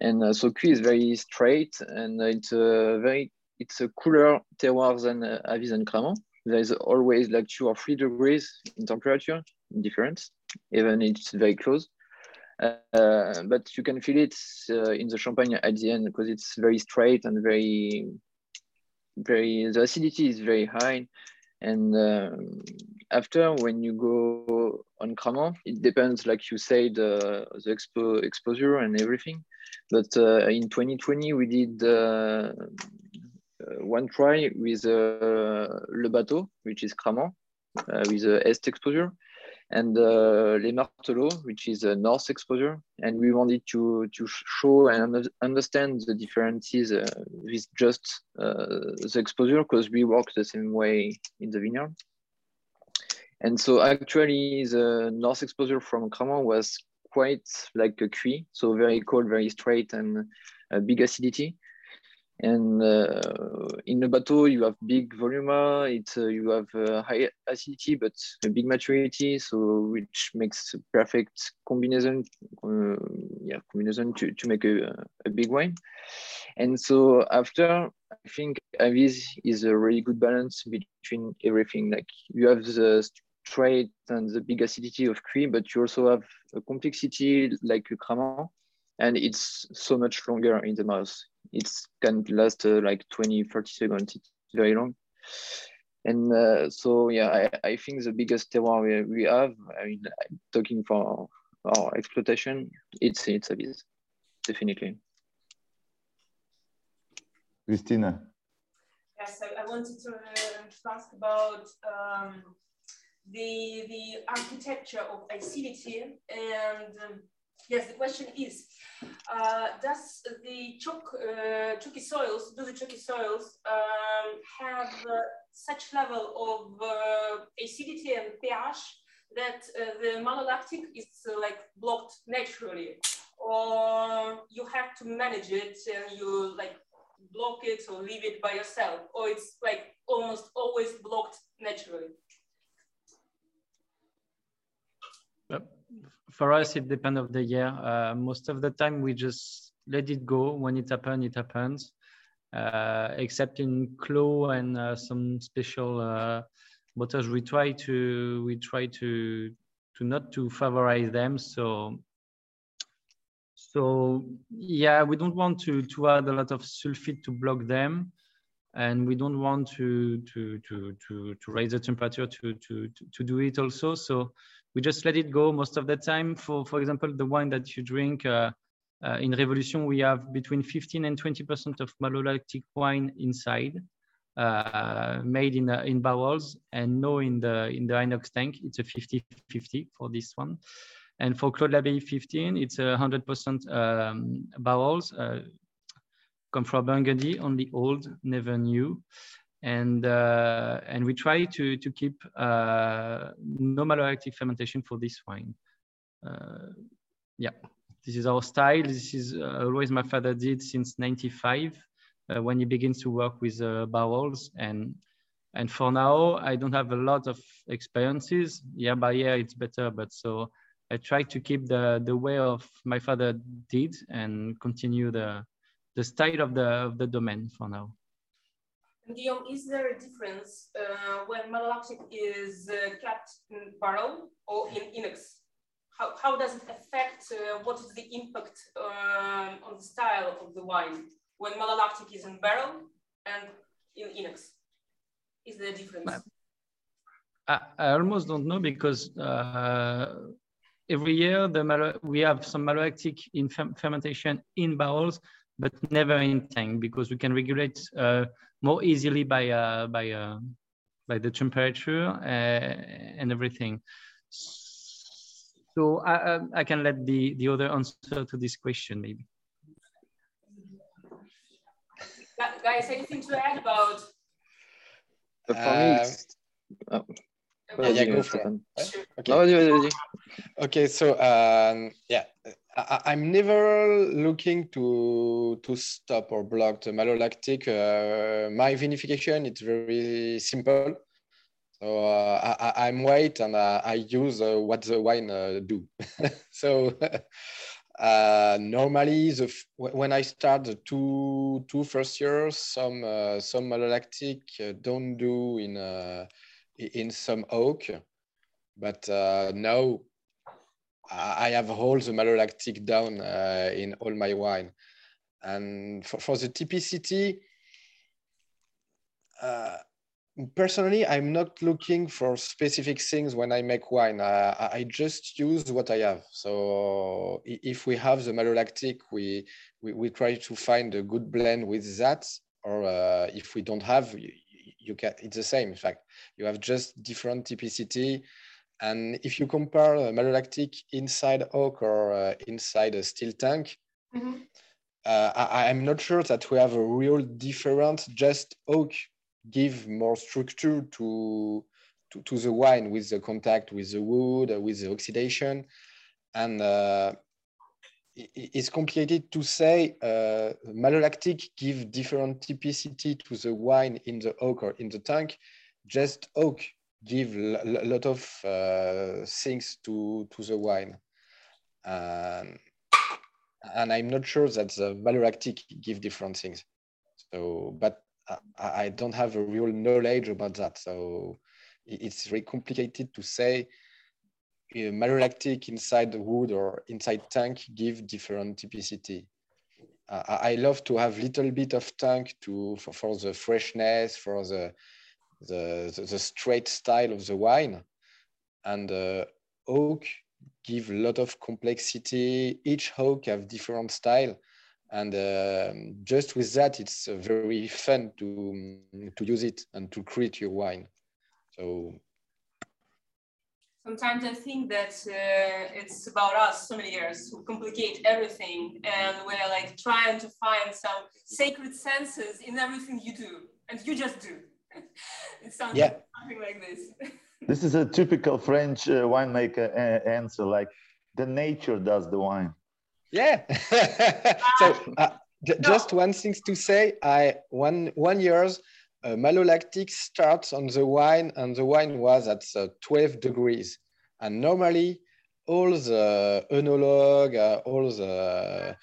And uh, so Cuis is very straight and it's a very, it's a cooler terroir than uh, Avize and Cramant there is always like two or three degrees in temperature difference, even it's very close. Uh, but you can feel it uh, in the champagne at the end because it's very straight and very, very, the acidity is very high. And uh, after, when you go on Cramant, it depends, like you said, the expo exposure and everything. But uh, in 2020, we did uh, uh, Uh, one try with uh, Le Bateau, which is Cramant, uh, with a est exposure, and uh, Les Martelots, which is a north exposure. And we wanted to, to show and understand the differences with just the exposure because we work the same way in the vineyard. And so actually the north exposure from Cramant was quite like a Cuis, so very cold, very straight and a big acidity. And uh, in the bateau, you have big volume, it's, uh, you have uh, high acidity, but a big maturity, so which makes a perfect combination, uh, yeah, combination to, to make a, a big wine. And so after, I think Avize is a really good balance between everything. Like you have the straight and the big acidity of cream, but you also have a complexity like a Cramant, and it's so much longer in the mouth it can last uh, like 20, 30 seconds. It's very long. And uh, so, yeah, I, I think the biggest terroir we, we have, I mean, I'm talking for our exploitation, it's, it's Avize, definitely. Christina. Yes, I, I wanted to, uh, ask about um, the, the architecture of acidity and um, Yes, the question is, uh, does the chalk, uh, chalky soils, do the chalky soils um, have uh, such level of uh, acidity and pH that uh, the malolactic is uh, like blocked naturally? Or you have to manage it and you like block it or leave it by yourself? Or it's like almost always blocked naturally? For us, it depends of the year. Uh, most of the time, we just let it go. When it happens, it happens. Uh, except in Clos and uh, some special uh, bottles, we try to we try to to not to favorize them. So so yeah, we don't want to to add a lot of sulfite to block them and we don't want to to to to, to raise the temperature to, to to do it also so we just let it go most of the time. For, for example, the wine that you drink uh, uh, in Revolution, we have between 15 and 20% of malolactic wine inside, uh, made in, uh, in barrels and no in the, in the inox tank. It's a 50-50 for this one. And for Clos de l'Abbaye 15, it's a 100% um, barrels, uh, come from Burgundy, only old, never new and uh, and we try to to keep uh, no malolactic fermentation for this wine. Uh, yeah, this is our style. This is uh, always my father did since '95 uh, when he begins to work with uh, barrels and and for now I don't have a lot of experiences. Year by year it's better, but so I try to keep the the way of my father did and continue the the style of the of the domain for now. Guillaume, is there a difference uh, when malolactic is uh, kept in barrel or in inox? How, how does it affect, uh, what is the impact um, on the style of the wine when malolactic is in barrel and in inox? Is there a difference? I, I almost don't know because uh, every year the we have some malolactic in fermentation in barrels, but never in tank because we can regulate uh, more easily by uh, by uh, by the temperature uh, and everything. So I, I can let the, the other answer to this question maybe. Guys, anything to add about? For me, oh. Yeah, yeah, go for it. Okay. okay, so um, yeah, I, am never looking to to stop or block the malolactic. Uh, my vinification is very simple. So uh, I, am white and uh, I use uh, what the wine uh, do. *laughs* so uh, normally, the when I start the two two first years, some some malolactic don't do in in some oak, but now I have all the malolactic down uh, in all my wine. And for, for the typicity, uh, personally, I'm not looking for specific things when I make wine. Uh, I just use what I have. So if we have the malolactic, we, we, we try to find a good blend with that. Or uh, if we don't have, you, you can, it's the same. In fact, you have just different typicity and if you compare uh, malolactic inside oak or uh, inside a steel tank, mm-hmm. uh, I, am not sure that we have a real difference. Just oak give more structure to, to, to the wine with the contact with the wood, uh, with the oxidation. And uh, it's complicated to say uh, malolactic give different typicity to the wine in the oak or in the tank. Just oak give a lot of uh, things to to the wine. And and i'm not sure that the malolactic give different things. So but I, I, don't have a real knowledge about that. So it's very complicated to say uh, malolactic inside the wood or inside tank give different typicity. Uh, I love to have little bit of tank to for, for the freshness for the the, the, the straight style of the wine. And uh, oak give a lot of complexity. Each oak have different style. And uh, just with that, it's uh, very fun to, to use it and to create your wine. So sometimes I think that uh, it's about us sommeliers who complicate everything and we're like trying to find some sacred senses in everything you do and you just do it sounds yeah. something like this. *laughs* this is a typical French uh, winemaker uh, answer, like the nature does the wine. Yeah. *laughs* so uh, no. just one thing to say, I one one years uh, malolactic starts on the wine, and the wine was at uh, 12 degrees, and normally all the enologue, uh, all the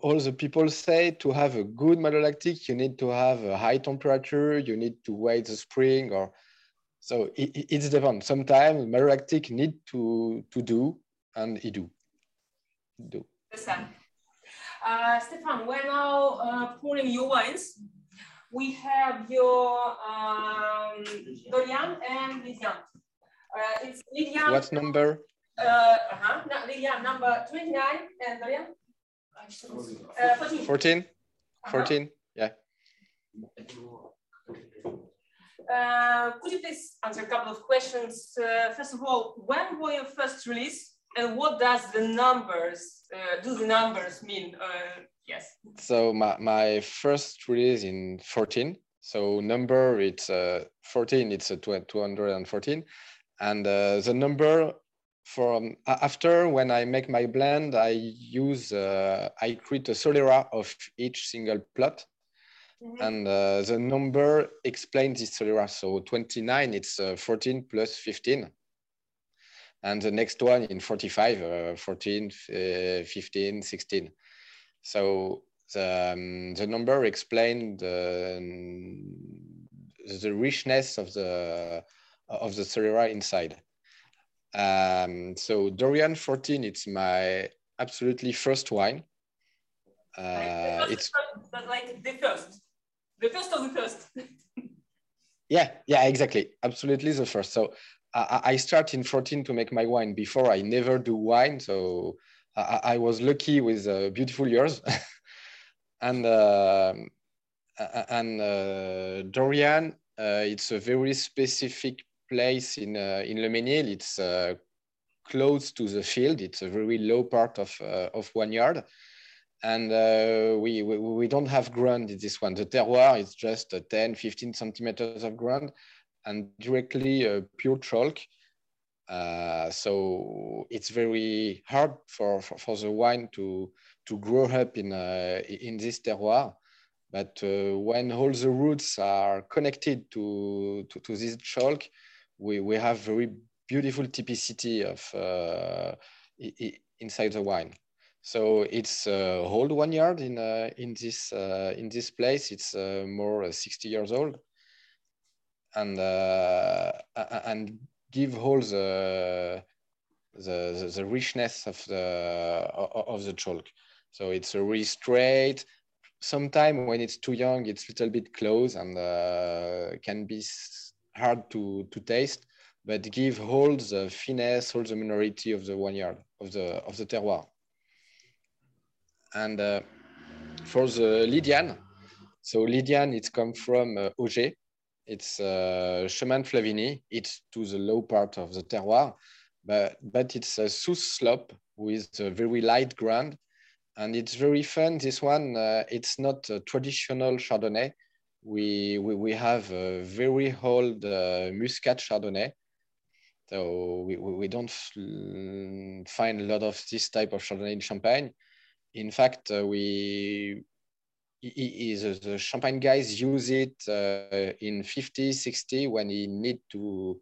all the people say to have a good malolactic, you need to have a high temperature, you need to wait the spring or so it, it's different. Sometimes malolactic need to to do and it do. Do. Uh, Stephane, we're now uh, pouring your wines. We have your um, Dorian and Lydian. Uh, it's Lydian. What number? Uh, uh-huh. No, Lydian number 29 and Dorian uh, 14. 14? 14? Uh -huh. Yeah. Uh, could you please answer a couple of questions? Uh, first of all, when were your first release and what does the numbers, uh, do the numbers mean? Uh, yes. So my, my first release in 14 So number, it's uh, 14, it's a 214. And uh, the number from after when I make my blend, I use, uh, I create a Solera of each single plot. Mm -hmm. And uh, the number explains this Solera. So 29, it's uh, 14 plus 15. And the next one in 45, uh, 14, 15, 16. So the, um, the number explained the, the richness of the of the Solera inside. Um, so Dorian 14, it's my absolutely first wine. Uh, it's like the first, the first of the first. *laughs* yeah, yeah, exactly, absolutely the first. So I, I start in 14 to make my wine. Before I never do wine, so I, I was lucky with uh, beautiful years. *laughs* and uh, and uh, Dorian, uh, it's a very specific place in uh, in Le Mesnil. It's uh, close to the field. It's a very low part of uh, of one yard, and we, we, we don't have ground in this one. The terroir is just 10, 15 centimeters of ground, and directly pure chalk. Uh, so it's very hard for, for, for, the wine to, to grow up in, uh, in this terroir. But uh, when all the roots are connected to, to, to this chalk, we, we have very beautiful typicity of uh, inside the wine. So it's uh, old one yard in uh, in this uh, in this place. It's uh, more 60 years old, and uh, and give all the, the, the, the richness of the, of the chalk. So it's a really straight, sometimes when it's too young, it's a little bit close and uh, can be hard to, to taste, but give all the finesse, all the minority of the one yard of the, of the terroir. And uh, for the Lydian, so Lydian, it's come from uh, Oger, it's uh, Chemin Flavigny. It's to the low part of the terroir, but, but it's a sous slope with a very light ground. And it's very fun. This one, uh, it's not a traditional Chardonnay. We, we, we have a very old uh, Muscat Chardonnay. So we, we don't find a lot of this type of Chardonnay in Champagne. In fact, uh, we he, the champagne guys use it uh, in 50 60 when he need to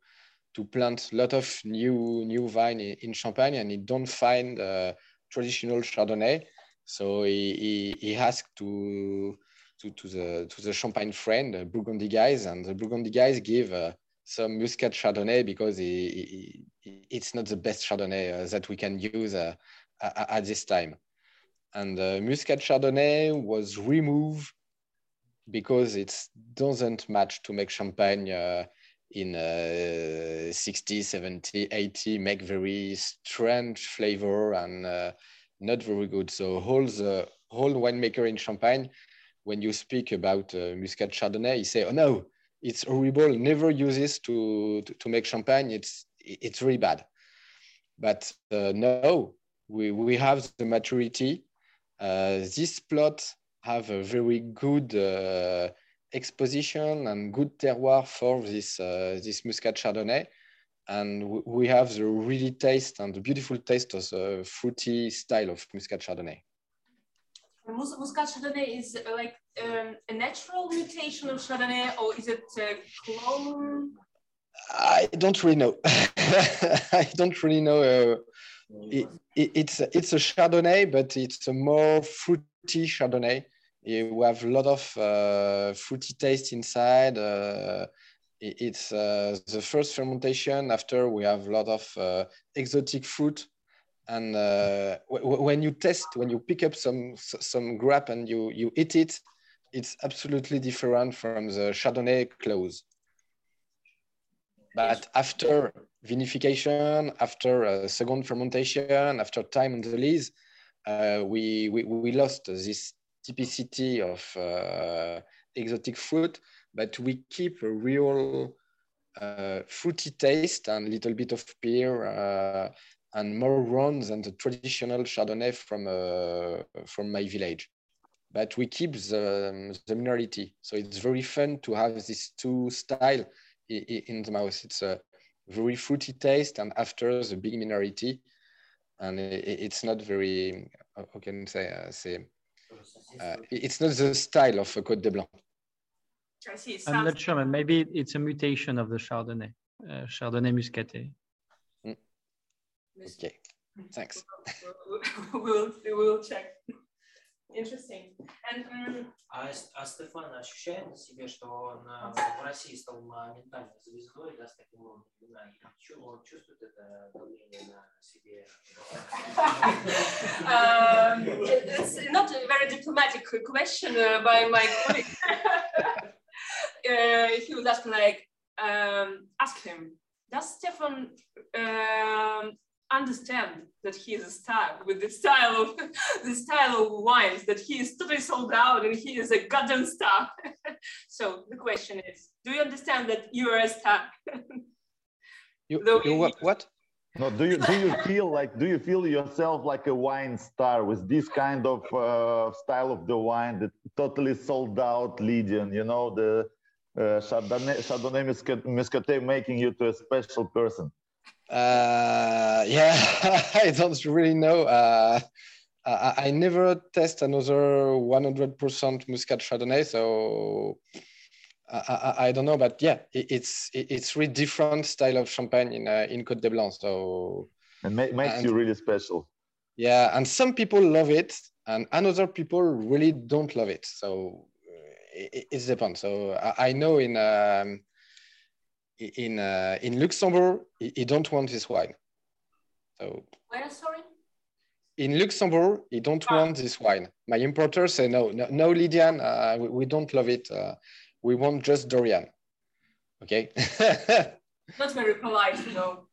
to plant a lot of new new vine in, champagne and he don't find uh, traditional chardonnay so he, he, he asked to, to to the to the champagne friend the burgundy guys and the burgundy guys give uh, some muscat chardonnay because he, he, it's not the best chardonnay uh, that we can use uh, at this time and uh, Muscat Chardonnay was removed because it doesn't match to make champagne uh, in uh, 60, 70, 80, make very strange flavor and uh, not very good. So all the whole winemaker in Champagne, when you speak about uh, Muscat Chardonnay, you say, oh no, it's horrible, never use this to, to, to make champagne, it's, it's really bad. But uh, no, we, we have the maturity uh, this plot have a very good uh, exposition and good terroir for this, uh, this Muscat Chardonnay. And we have the really taste and the beautiful taste of the fruity style of Muscat Chardonnay. Mus Muscat Chardonnay is uh, like um, a natural mutation of Chardonnay, or is it a clone? I don't really know. *laughs* I don't really know uh, it, it, it's it's a Chardonnay, but it's a more fruity Chardonnay. You have a lot of uh, fruity taste inside. Uh, it, it's uh, the first fermentation after we have a lot of uh, exotic fruit. And uh, when you test, when you pick up some some grape and you you eat it, it's absolutely different from the Chardonnay close. But after vinification, after a second fermentation, after time on the lees, uh, we, we, we, lost this typicity of uh, exotic fruit, but we keep a real uh, fruity taste and a little bit of pear uh, and more round than the traditional Chardonnay from, uh, from my village. but we keep the, the minerality. So it's very fun to have these two style in the mouth. It's a very fruity taste and after the big minerality. And it's not very, how can I say, uh, say uh, it's not the style of a Côte de Blanc. I see. I'm not sure, but maybe it's a mutation of the Chardonnay, uh, Chardonnay Muscadet. Okay, thanks. *laughs* we will, we will check. Interesting. And, um... а, а Стефан ощущает на себе, что он в России стал ментальной звездой, да, с таким уровнем, он чувствует это давление на себе? *laughs* Um, it's not a very diplomatic question uh, by my colleague. *laughs* uh, he would ask like, um, ask him, does Stephane um, understand that he is a star with the style of *laughs* the style of wines that he is totally sold out and he is a goddamn star *laughs* so the question is do you understand that you are a star you, you what, what? No do you do you feel like do you feel yourself like a wine star with this kind of uh, style of the wine that totally sold out Lydian you know the uh, Chardonnay, Chardonnay Muscadet making you to a special person uh, *laughs* yeah, *laughs* I don't really know. Uh, I, I, never test another 100% Muscat Chardonnay, so I, I, I, don't know. But yeah, it, it's it, it's really different style of champagne in uh, in Côte de Blanc. So it ma makes and, you really special. Yeah, and some people love it, and another people really don't love it. So it, it depends. So I, I know in um, in uh, in Luxembourg, he, don't want this wine. So where sorry? In Luxembourg, he don't ah. want this wine. My importer say no, no, no Lydian, uh, we, we, don't love it. Uh, we want just Dorian. Okay. *laughs* Not very polite, you know.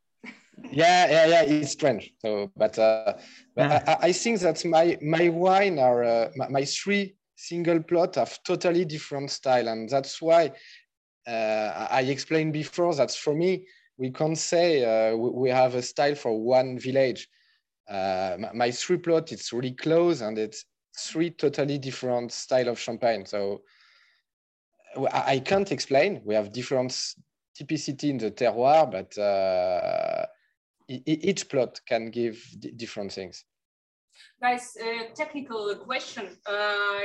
yeah, yeah, yeah. It's strange. So, but, uh, but I, I, think that my my wine are uh, my, my three single plot have totally different style, and that's why I explained before that for me, we can't say uh, we have a style for one village. Uh, my three plot, it's really close and it's three totally different style of champagne. So I can't explain. We have different typicity in the terroir, but uh, each plot can give different things. Guys, uh, technical question. Uh,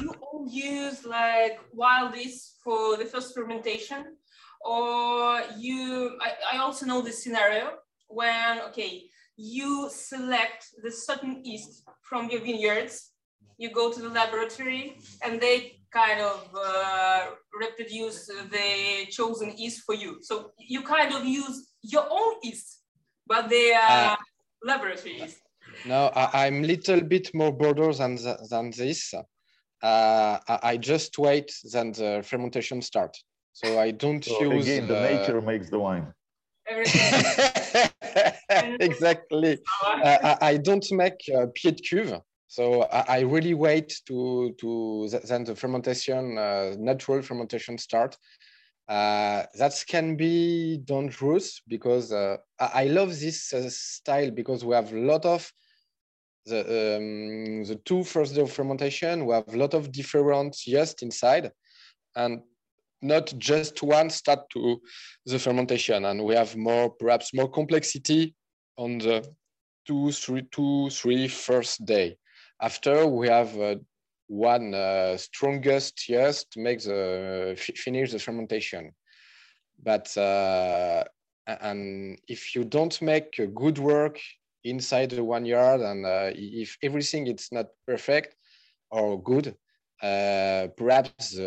you all use like wild yeast for the first fermentation, or you, I, I also know this scenario when, okay, you select the certain yeast from your vineyards, you go to the laboratory and they kind of uh, reproduce the chosen yeast for you. So you kind of use your own yeast, but they are uh, laboratory yeast. No, I, am little bit more border than, than this. Uh, I just wait then the fermentation start. So I don't so use. Again, the uh, nature makes the wine. *laughs* exactly. uh, I, I, don't make uh, pied de cuve. So I, I, really wait to to then the fermentation, uh, natural fermentation start. Uh, that can be dangerous because uh, I, I love this uh, style because we have a lot of the, um, the two first day of fermentation, we have a lot of different yeast inside and not just one start to the fermentation. And we have more, perhaps more complexity on the two, three, two, three first day. After we have uh, one uh, strongest yeast to make the finish the fermentation. But uh, and if you don't make good work inside the one yard and uh, if everything is not perfect or good uh, perhaps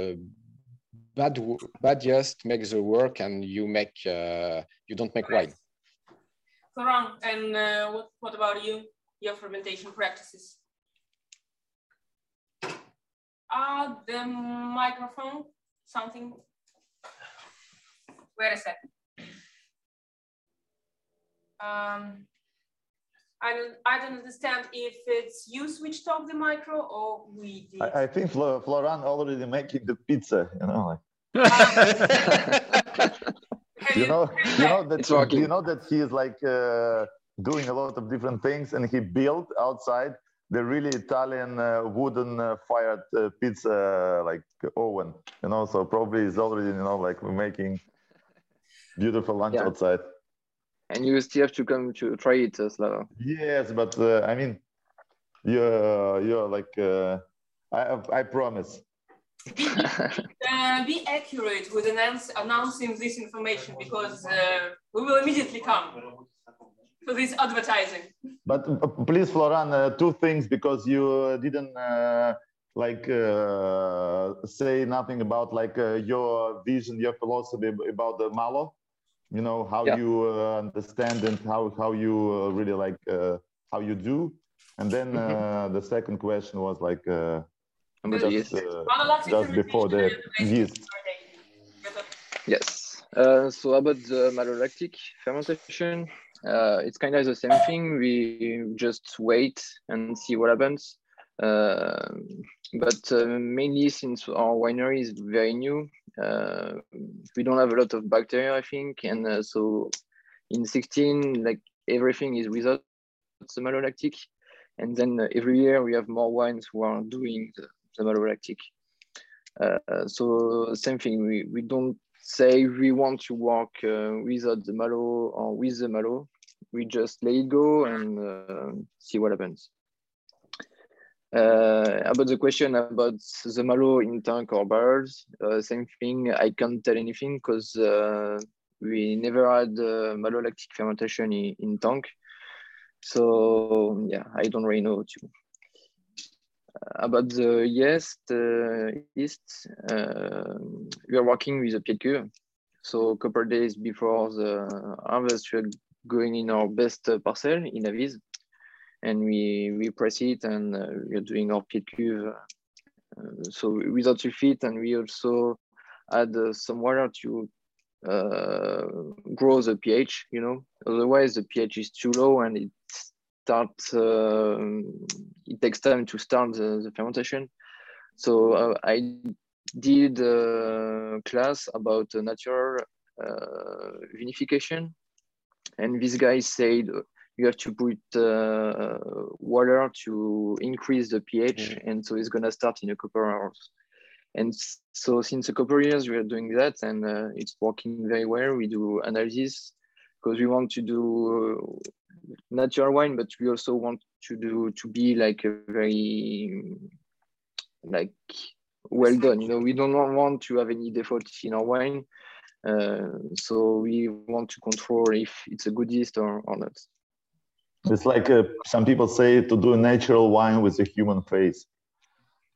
bad bad just makes the work and you make uh, you don't make wine Florent, and uh, what, what about you? Your fermentation practices? Uh, the microphone something. Wait a second. Um, I don't, I don't understand if it's you switched off the micro or we did. I, I think Flo, Florent already making the pizza, you know. Like. *laughs* you know, you know that you know that he is like uh, doing a lot of different things, and he built outside the really Italian uh, wooden uh, fired uh, pizza like oven, you know. So probably he's already, you know, like making beautiful lunch yeah. outside. And you still have to come to try it, uh, Slava. Yes, but uh, I mean, you're you're like uh, I I promise. *laughs* uh, be accurate with announce, announcing this information because uh, we will immediately come for this advertising. But uh, please, Florian, uh, two things because you didn't uh, like uh, say nothing about like your vision, your philosophy about the Malo. You know how yeah. you understand and how how you really like how you do. And then mm-hmm. the second question was like just, uh, just before the yeast. Yes. Uh, so about the malolactic fermentation, uh, it's kind of the same thing. We just wait and see what happens. Uh, but uh, mainly since our winery is very new, uh, we don't have a lot of bacteria, I think. And so in 16, like everything is without the malolactic. And then every year we have more wines who are doing the, the malolactic. Uh, so same thing, we, we don't say we want to work uh, without the malo or with the malo. We just let it go and uh, see what happens. Uh, about the question about the malo in tank or barrels, uh, same thing. I can't tell anything because uh, we never had uh, malolactic fermentation in, in, tank. So yeah, I don't really know too about the yeast, uh, yeast uh, we are working with a cuve. So a couple days before the harvest, we're going in our best parcel in Avize and we, we press it and uh, we're doing our pied cuve. Uh, so without sulfite and we also add uh, some water to uh, grow the pH, you know, otherwise the pH is too low and it start uh, it takes time to start the, the fermentation so i did a class about natural uh, vinification and this guy said you have to put uh, water to increase the pH, mm. and so it's gonna start in a couple of hours. And so since a couple of years we are doing that, and uh, it's working very well. We do analysis because we want to do natural wine, but we also want to do to be like a very like well done. You know, we don't want to have any defaults in our wine. Uh, so we want to control if it's a good yeast or, or not. It's like uh, some people say to do a natural wine with a human face.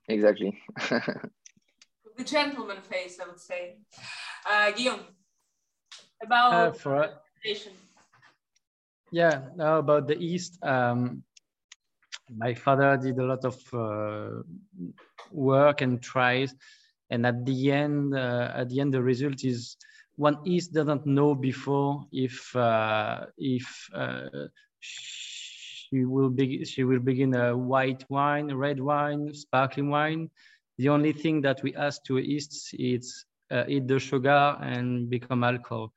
Exactly. *laughs* the gentleman face, I would say. Uh, Guillaume, about uh, for, yeah, about the East, um, my father did a lot of uh, work and tries, and at the end, uh, at the end, the result is one East doesn't know before if uh, if uh, she will be she will begin a white wine, red wine, sparkling wine. The only thing that we ask to is uh, eat the sugar and become alcohol.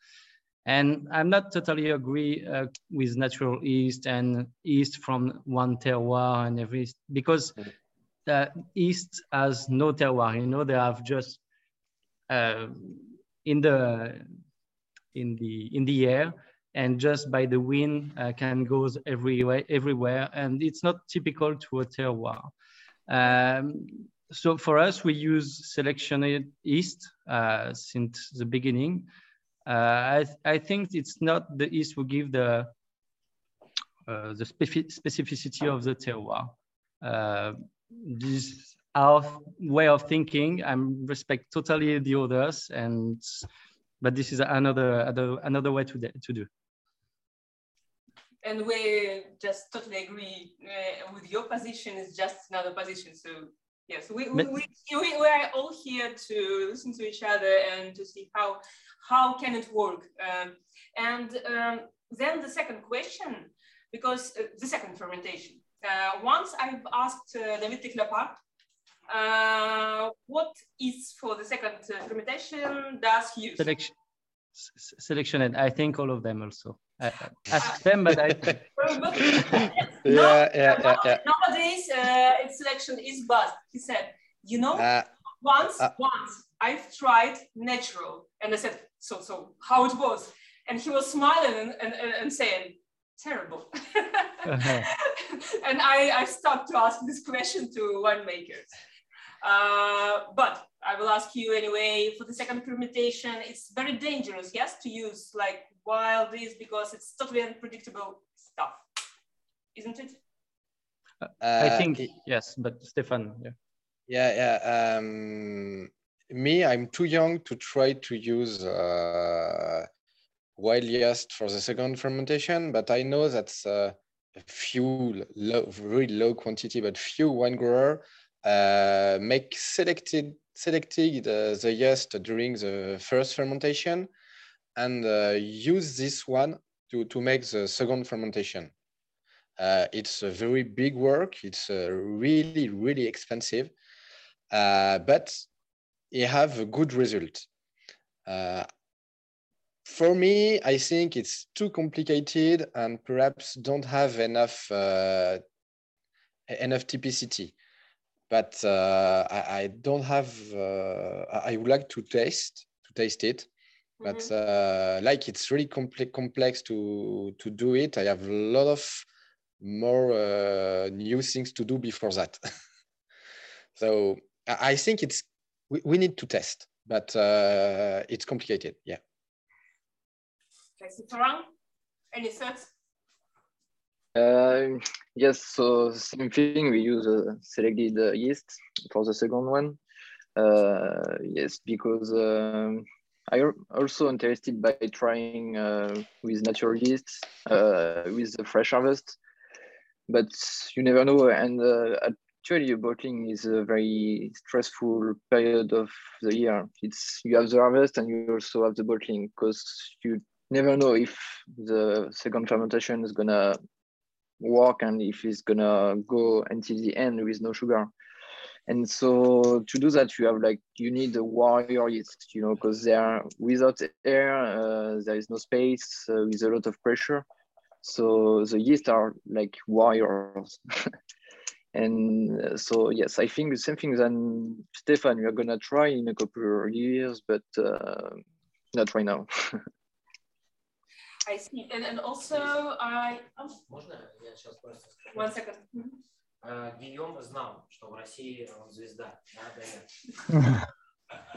And I'm not totally agree uh, with natural yeast and yeast from one terroir and every, because the yeast has no terroir, you know, they have just uh, in the, in the, in the air and just by the wind uh, can goes everywhere, everywhere. And it's not typical to a terroir. Um, so for us, we use selectioned yeast uh, since the beginning. Uh, I, I think it's not the yeast who give the uh, the specificity of the terroir. Uh, this our way of thinking. I respect totally the others, and but this is another another, another way to to do. And we just totally agree uh, with your position. Is just another position. So yes, we, we, we, we, are all here to listen to each other and to see how how can it work? Um, and um, then the second question, because uh, the second fermentation. Uh, once I've asked uh, David Leclerc, uh, what is for the second uh, fermentation does he use? Selection, selection, and I think all of them also. Uh, *laughs* ask them, but I. *laughs* *laughs* yeah, yeah, yeah, yeah. Nowadays, uh, its selection is bust. He said, you know, Uh, once, uh, once I've tried natural, and I said, so, so how it was, and he was smiling and, and, and, and saying, terrible. and I, I stopped to ask this question to winemakers. Uh, but I will ask you anyway for the second fermentation. It's very dangerous, yes, to use like wild yeast because it's totally unpredictable stuff, isn't it? I uh, think it- yes, but Stefan, yeah. Yeah, yeah. Um, me, I'm too young to try to use uh, wild yeast for the second fermentation, but I know that's uh, a few low, very low quantity, but few wine grower uh, make selected selected uh, the yeast during the first fermentation and uh, use this one to, to make the second fermentation. It's a very big work. It's really, really expensive but you have a good result. For me, I think it's too complicated and perhaps don't have enough enough typicity. But uh, I, I don't have. Uh, I would like to taste to taste it, but uh, like it's really complex complex to to do it. I have a lot of more uh, new things to do before that. *laughs* so I I think it's we, we need to test, but uh, it's complicated. Yeah. Tracy Farang, any thoughts? Uh, yes, so same thing. We use selected uh, yeast for the second one. Uh, yes, because um, I al- also interested by trying uh, with natural yeast uh, with the fresh harvest, but you never know. And actually, bottling is a very stressful period of the year. It's you have the harvest and you also have the bottling because you never know if the second fermentation is gonna work and if it's gonna go until the end with no sugar. And so to do that, you have like you need a warrior yeast, you know, because there without air, uh, there is no space uh, with a lot of pressure. So the yeast are like warriors. *laughs* and uh, so yes, I think the same thing than Stefan. We are gonna try in a couple of years, but uh, not right now. *laughs* I see. And, and also, I. Oh, Можно я сейчас просто скажу? one second. А, Гийом знал, что в России он звезда. Да, да, нет. *laughs*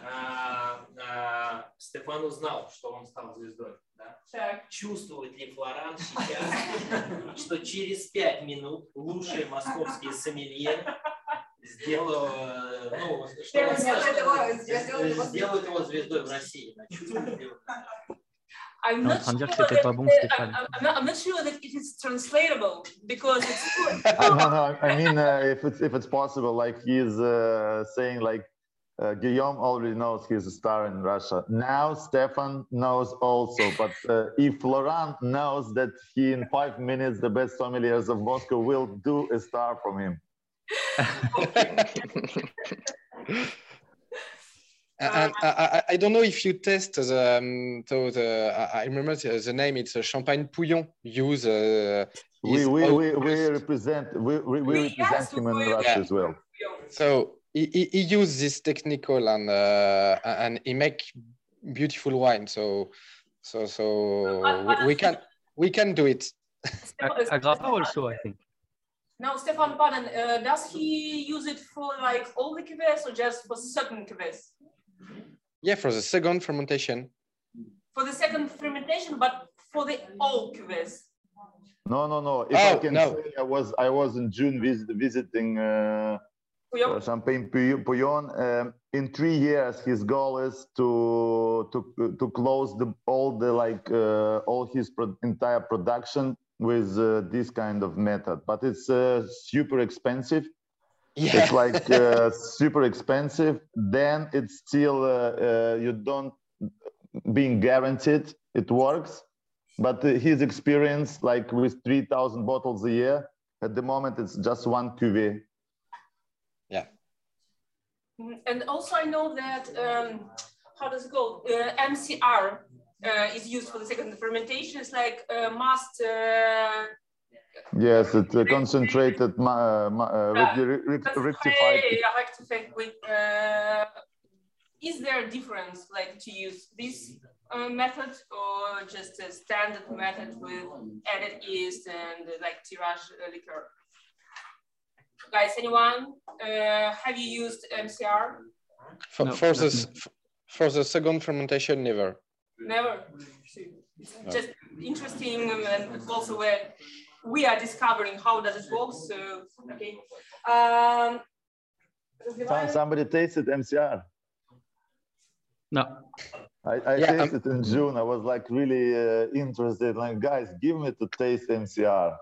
А, а, Стефан узнал, что он стал звездой. Да? Так. Чувствует ли Флоран сейчас, что через пять минут лучшие московские сомелье сделаю, э, ну, что он Сделают его- звездой в России. Да, чувствует ли он? I'm Non, not, en train de dire que sure that, pas bon, I'm, I'm not, I'm not sure that it is translatable because it's *laughs* true. no, no. I mean, uh, if it's if it's possible, like he's uh, saying, like uh, Guillaume already knows he's a star in Russia. Now Stefan knows also, but uh, if Florent knows that he in five minutes the best sommeliers of Moscow will do a star from him. *laughs* *laughs* And I, I, I don't know if you test the, um, so the I I remember the, the name. It's a Champagne Pouillon. Use uh, We we, we, we represent we, we, we represent him in Russia Yeah. as well. So he, he, he used this technical and uh, and he make beautiful wine. So so so we, we can we can do it. Stefan- Agrapart also, I think. Now, Stefan Panen, uh, does he use it for like all the cuvées or just for certain cuvées? Yeah, for the second fermentation. For the second fermentation, but for the all cuvées. No, no, no. If I Oh, can no. say, I was I was in June visit, visiting uh, Pouillon? uh, Champagne Pouy- Pouillon. Um, in three years, his goal is to to to close the all the like uh, all his pro- entire production with uh, this kind of method. But it's uh, super expensive. Yeah. It's like uh, super expensive. Then it's still uh, uh, you don't being guaranteed it works. But uh, his experience, like with three thousand bottles a year, at the moment it's just one cuvee. Yeah. And also, I know that, um, how does it go? Uh, MCR uh, is used for the second fermentation. It's like uh, must. Uh, Yes, it's a concentrated, ma- ma- uh, Yeah. recti- rec- rectify- rectified. yeah, with, uh, is there a difference like to use this uh, method or just a standard method with added yeast and uh, like tirage uh, liquor? Guys, anyone? Uh, have you used MCR? For, No, for the for the second fermentation, never. Never. It's just interesting and also where we are discovering how does it work. So okay. Um, Somebody tasted MCR. No. I, I Yeah, um, tasted in June. I was like really uh, interested. Like, guys, give me to taste MCR,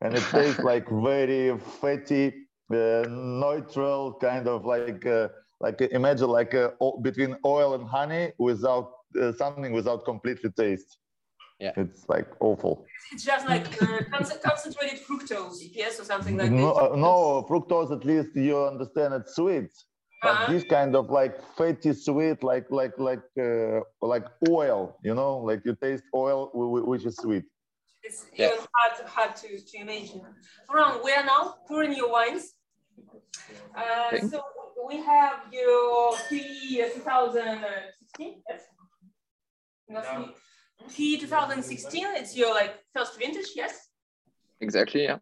and it *laughs* tastes like very fatty, uh, neutral kind of like uh, like imagine like uh, o- between oil and honey without uh, something without completely taste. Yeah. it's like awful. It's just like uh, concentrated fructose, yes, or something like no, this. uh, no fructose. At least you understand it's sweet. But Uh-huh. this kind of like fatty sweet, like like like uh, like oil, you know, like you taste oil wh- wh- which is sweet. It's Yeah. even hard, hard to, to imagine. Ron, we are now pouring your wines. Uh, Okay. So we have your P 2016. Yes. Yeah. P 2016. It's your like first vintage, yes. Exactly, yeah.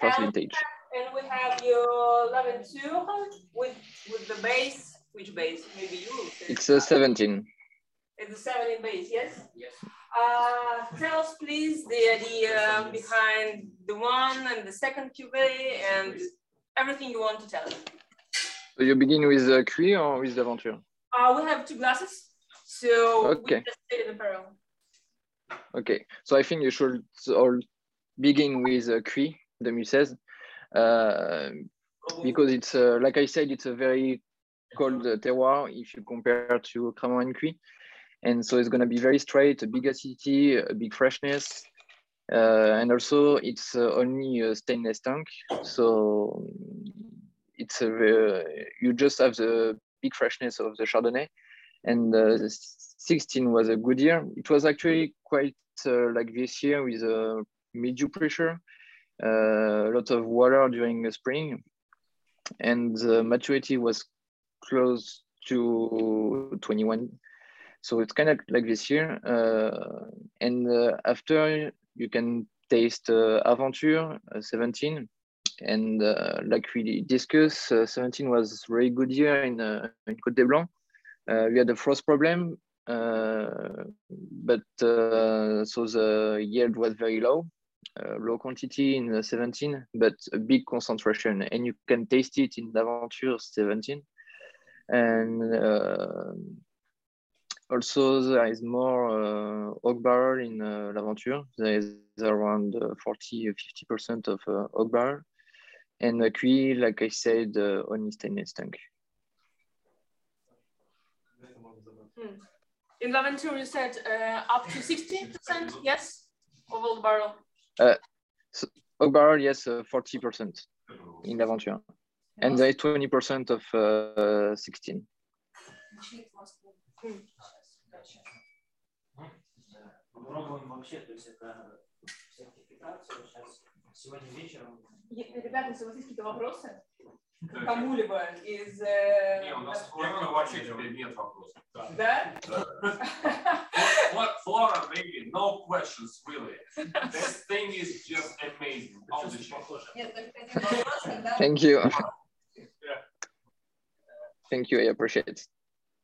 First And- vintage. And we have your 11 two with with the base. Which base? Maybe you will. It's a 17. It's the 17 base, yes. Yes. Uh, tell us, please, the idea behind the one and the second cuvee and everything you want to tell us. So you begin with uh, Cuis or with the L'Aventure? Uh, we have two glasses, so Okay. we just it in parallel. Okay, so I think you should all begin with uh, Cuis, the Muses, uh, because it's, uh, like I said, it's a very cold uh, terroir if you compare to Cramant and Cuis. And so it's going to be very straight, a big acidity, a big freshness. Uh, and also it's uh, only a stainless tank. So it's a, ve- you just have the big freshness of the Chardonnay. And uh, 16 was a good year. It was actually quite uh, like this year with a medium pressure, uh, a lot of water during the spring, and the maturity was close to 21. So it's kind of like this year. Uh, and uh, after you can taste uh, Aventure uh, 17. And uh, like we discussed, uh, 17 was very good year in, uh, in Côte des Blancs. Uh, we had a frost problem, uh, but uh, so the yield was very low, low quantity in the 17, but a big concentration, and you can taste it in L'Aventure 17. And also there is more uh, oak barrel in uh, L'Aventure. There is around uh, 40, 50% of uh, oak barrel. And uh, like I said, uh, only stainless tank. In Laventure, you said uh, up to 16%, yes, of old barrel. Oak barrel, yes, uh, 40% in L'Aventure. And there is 20% of uh, 16. Попробуем вообще, то есть это сертификацию сейчас сегодня вечером. Е- Ребята, если у вас есть какие-то вопросы к Кому-либо из... э, Не, у нас Флора вообще теперь нет вопросов. Да. Flora, maybe no questions really. This thing is just amazing. Нет, только один вопрос, когда Thank you. Thank you, I appreciate it.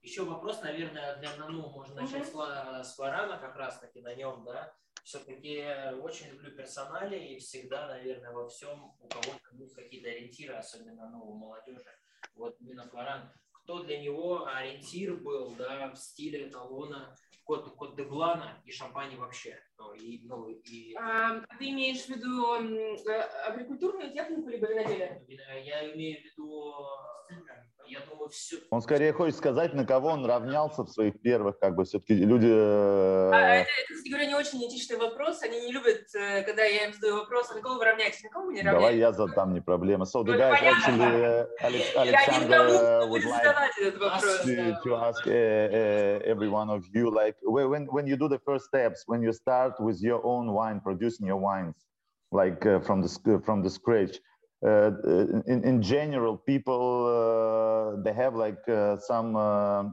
Еще вопрос, наверное, для Нану можно начать с Варана, как раз таки на нем, да. Все-таки очень люблю персонали и всегда, наверное, во всем у кого-то будут какие-то ориентиры, особенно ну, у молодежи. Вот именно Флоран. Кто для него ориентир был, да, в стиле эталона код, код де Блана и шампани вообще. Ну, и, ну, и А, Ты имеешь в виду э, агрикультурную технику либо виноделие? я имею в виду, я думаю, все, Он скорее хочет сказать, на кого он равнялся в своих первых, как бы все-таки люди. А, э, это, это кстати говоря, не очень этичный вопрос. Они не любят, э, когда я им задаю вопрос, на кого вы равняетесь, на кого вы не Давай равняетесь. я задам, не проблема. So the Ну, понятно. actually, Alex, Я не Alexander would like задавать этот вопрос. to, to ask uh, uh, every one of you, like when, when you do the first steps, when you start with your own wine, producing your wines, like uh, from the from the scratch. Uh, in, in general, people uh, they have like uh, some uh,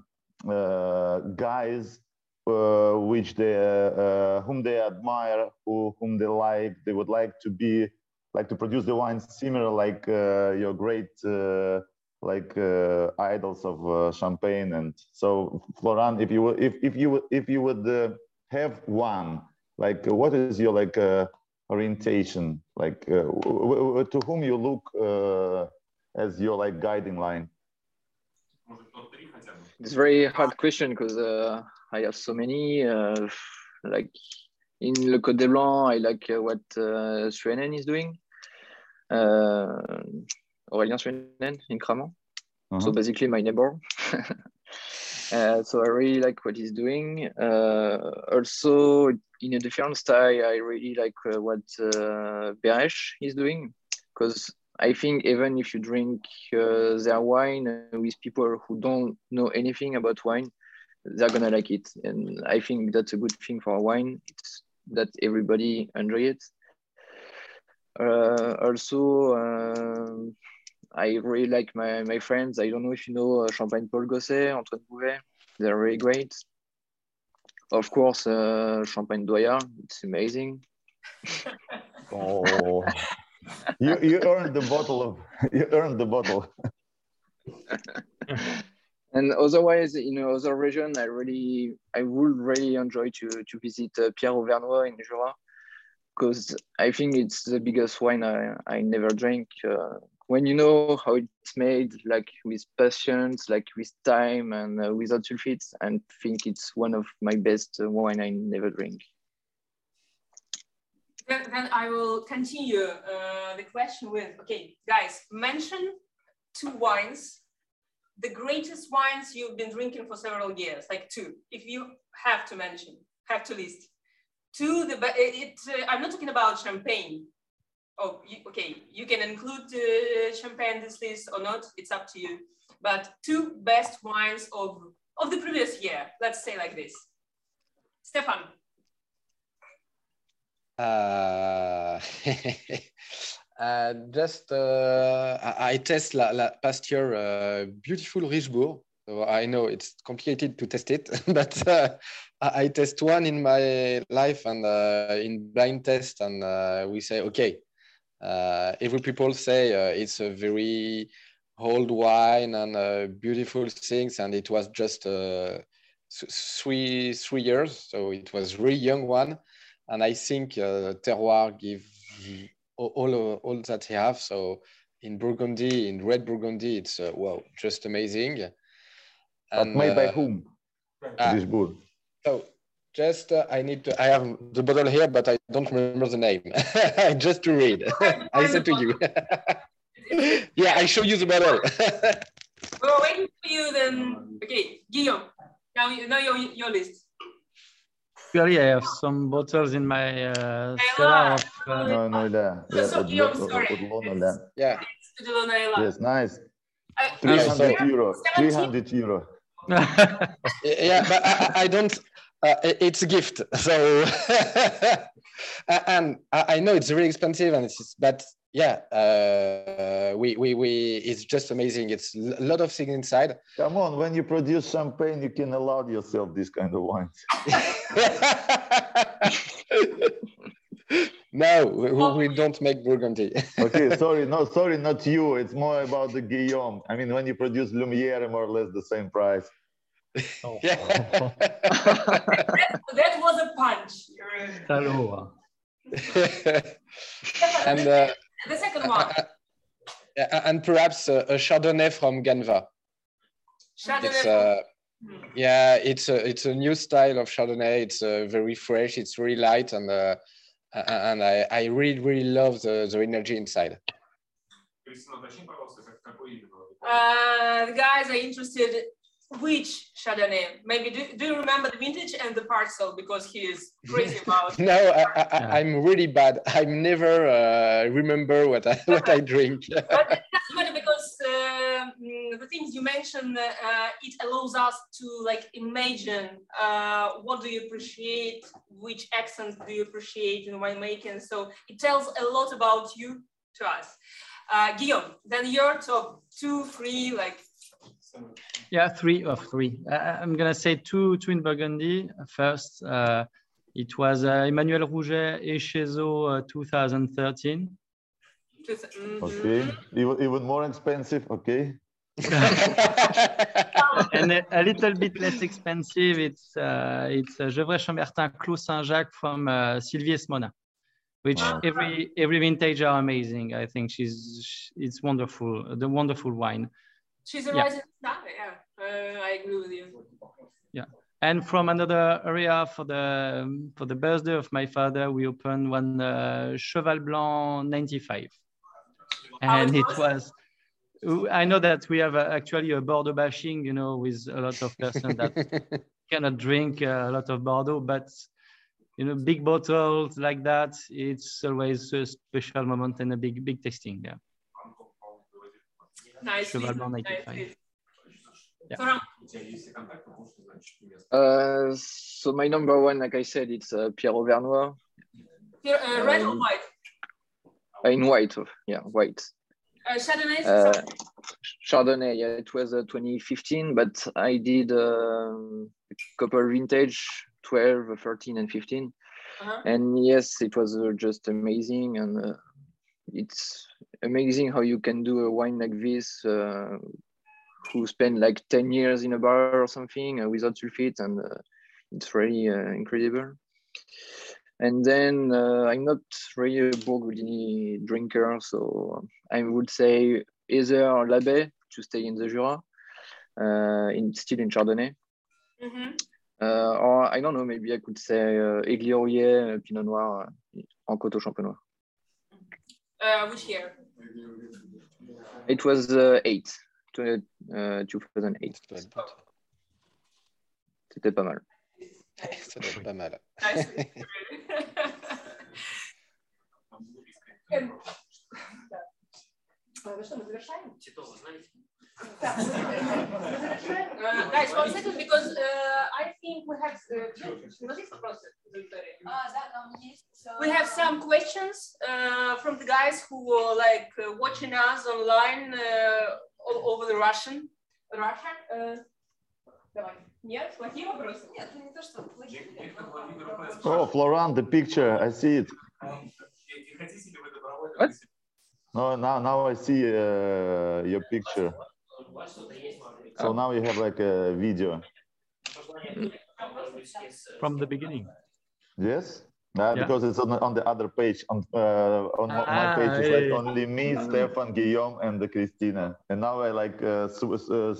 uh, guys uh, which they uh, whom they admire, who, whom they like. They would like to be like to produce the wines similar like uh, your great uh, like uh, idols of uh, champagne and so Florent if you if, if you if you would uh, have one like uh, what is your like uh, orientation like uh, to whom you look uh, as your like guiding line? It's very hard question because uh, i have so many uh, like in le Côte des Blancs i like uh, what uh, is doing uh, aurelien Suenen in Cramant -huh. so uh-huh. basically my neighbor. *laughs* uh, so I really like what he's doing. Uh, also in a different style, I really like uh, what uh, Bérêche is doing because I think even if you drink uh, their wine with people who don't know anything about wine, they're gonna like it, and I think that's a good thing for wine. It's that everybody enjoy it. Uh, also, um I really like my, my friends. I don't know if you know uh, Champagne Paul Gosset, Antoine Bouvet. They're really great. Of course, uh, Champagne Doyard. It's amazing. *laughs* oh you you earned the bottle of *laughs* you earned the bottle *laughs* And otherwise, in other region, I really, I would really enjoy to to visit uh, Pierre Overnoy in Jura, because I think it's the biggest wine I, I never drank. Uh, when you know how it's made, like with patience, like with time, and uh, without sulfites, and think it's one of my best uh, wine I never drink. Then, then I will continue uh, the question with, okay, guys, mention two wines, the greatest wines you've been drinking for several years, like two, if you have to mention, have to list. Two, the, it, it, uh, I'm not talking about champagne. Oh, you, okay, you can include uh, champagne this list or not, it's up to you. But two best wines of, of the previous year, let's say like this. Stefan. Uh, *laughs* uh, just uh, I, I test la, la past year uh, beautiful Richebourg. So I know it's complicated to test it, *laughs* but uh, I, I test one in my life and uh, in blind test, and uh, we say okay. Uh, every people say uh, it's a very old wine and uh, beautiful things, and it was just uh, three three years, so it was really young one and I think uh, terroir give all, all that he have. So in Burgundy, in red Burgundy, it's uh, wow, just amazing. but made by whom ah, this good so just uh, I need to. I have the bottle here, but I don't remember the name. *laughs* just to read. *laughs* I said to you. *laughs* yeah, I show you the bottle. We are waiting for you. Then okay, Guillaume. Now, now your your list. Actually, I have some bottles in my uh, cellar. Uh, no, no, no, yeah. So, Guillaume, sorry. Yeah. Yes, nice. Three hundred euro. Three hundred euro. yeah, but I, I don't uh, it's a gift. *laughs* So *laughs* and I, know it's really expensive and it's but yeah uh, we, we we it's just amazing. It's a lot of things inside. Come on when you produce champagne you can allow yourself this kind of wines *laughs* no we, we we don't make burgundy. Okay sorry no sorry not you. It's more about the guillaume. I mean when you produce lumiere more or less the same price Oh. that, that, was a punch. Hello. and uh, the second one. Uh, uh, uh, and perhaps a, a Chardonnay from Ganevat. Chardonnay. It's, uh, yeah, it's a it's a new style of Chardonnay. It's uh, very fresh. It's really light, and uh, and I, I really really love the, the energy inside. Uh, the guys are interested which Chardonnay? Maybe do, do you remember the vintage and the parcel because he is crazy about. *laughs* no, I, I, I, I'm really bad. I never uh, remember what I *laughs* what I drink. *laughs* but it doesn't matter because uh, mm, the things you mentioned, uh, it allows us to like imagine uh, what do you appreciate, which accents do you appreciate in winemaking. So it tells a lot about you to us. Uh, Guillaume, then your top two, three, like Yeah, three of three. I'm gonna say two, two in Burgundy. First, uh, it was uh, Emmanuel Rouget Échezeaux uh, 2013. just, mhm. Okay, even, even more expensive. Okay. *laughs* and a, a little bit less expensive. It's uh, it's uh, Gevrey Chambertin Clos Saint-Jacques from uh, Sylvie Esmonin, which Wow. every every vintage are amazing. I think she's sh- it's wonderful. The wonderful wine. She's a Yeah. rising star. Yeah, uh, I agree with you. Yeah. And from another area for the for the birthday of my father, we opened one uh, Cheval Blanc 95, and it was. I know that we have uh, actually a Bordeaux bashing, you know, with a lot of person that *laughs* cannot drink uh, a lot of Bordeaux, but you know, big bottles like that, it's always a special moment and a big big tasting. Yeah. Nice. Yeah. Uh, so my number one, like I said, it's uh, Pierre Overnoy. Pierre, uh, red um, or white? Uh, in white, uh, yeah, white. Uh, Chardonnay. Uh, Chardonnay, yeah, it was uh, 2015, but I did um, a couple vintage, 12, 13, and 15, -huh. and yes, it was just amazing, and it's amazing how you can do a wine like this, uh, who spend like 10 years in a bar or something uh, without sulfate. And uh, it's really uh, incredible. And then uh, I'm not really a Burgundy drinker, so I would say either Labet to stay in the Jura, uh, in still in Chardonnay, Mhm. uh, or I don't know, maybe I could say uh, Egly-Ouriet, uh, Pinot Noir en Coteaux Champenois. Uh, which year? It was uh, eight, tw- uh, 2008. C'était pas mal. Ça doit être pas mal. *laughs* Nice. Ну что, мы завершаем? Титова, знаете? Так, мы завершаем. Uh, Guys, one second, because uh, I think we have... uh, у нас есть вопросы, Виктория? А, да, там есть. э, We have some questions uh, from the guys who are like uh, watching us online uh, all over the Russian. Russian? Uh, давай. Нет, плохие вопросы? Нет, ну не то, что плохие. Виктор Владимир Пес. Oh, Florent, the picture. I see it. Не хотите ли вы добровольно? What? No, now now I see uh, your picture. So now you have like a video. From the beginning. Yes. Uh, yeah. Because it's on, on the other page. On, uh, on ah, my page, it's like yeah, only me. Stefan, Guillaume, and the Christina. And now I like uh, uh, uh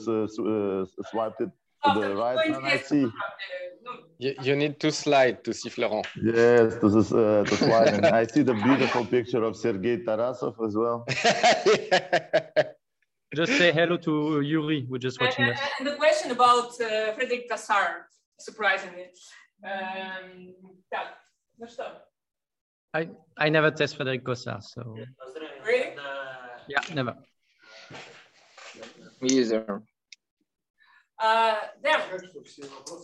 swiped it to the right, and I see. You, you need to slide to see Florent. Yes, this is uh, slide. and I see the beautiful picture of Sergei Tarasov as well. *laughs* just say hello to Yuri, we're just watching uh, and, us. Uh, and the question about uh, Frederick Kassar, surprisingly. Um, так. I, I never test Frederick Tassar, so. Really? Yeah, never. Me either. Uh, then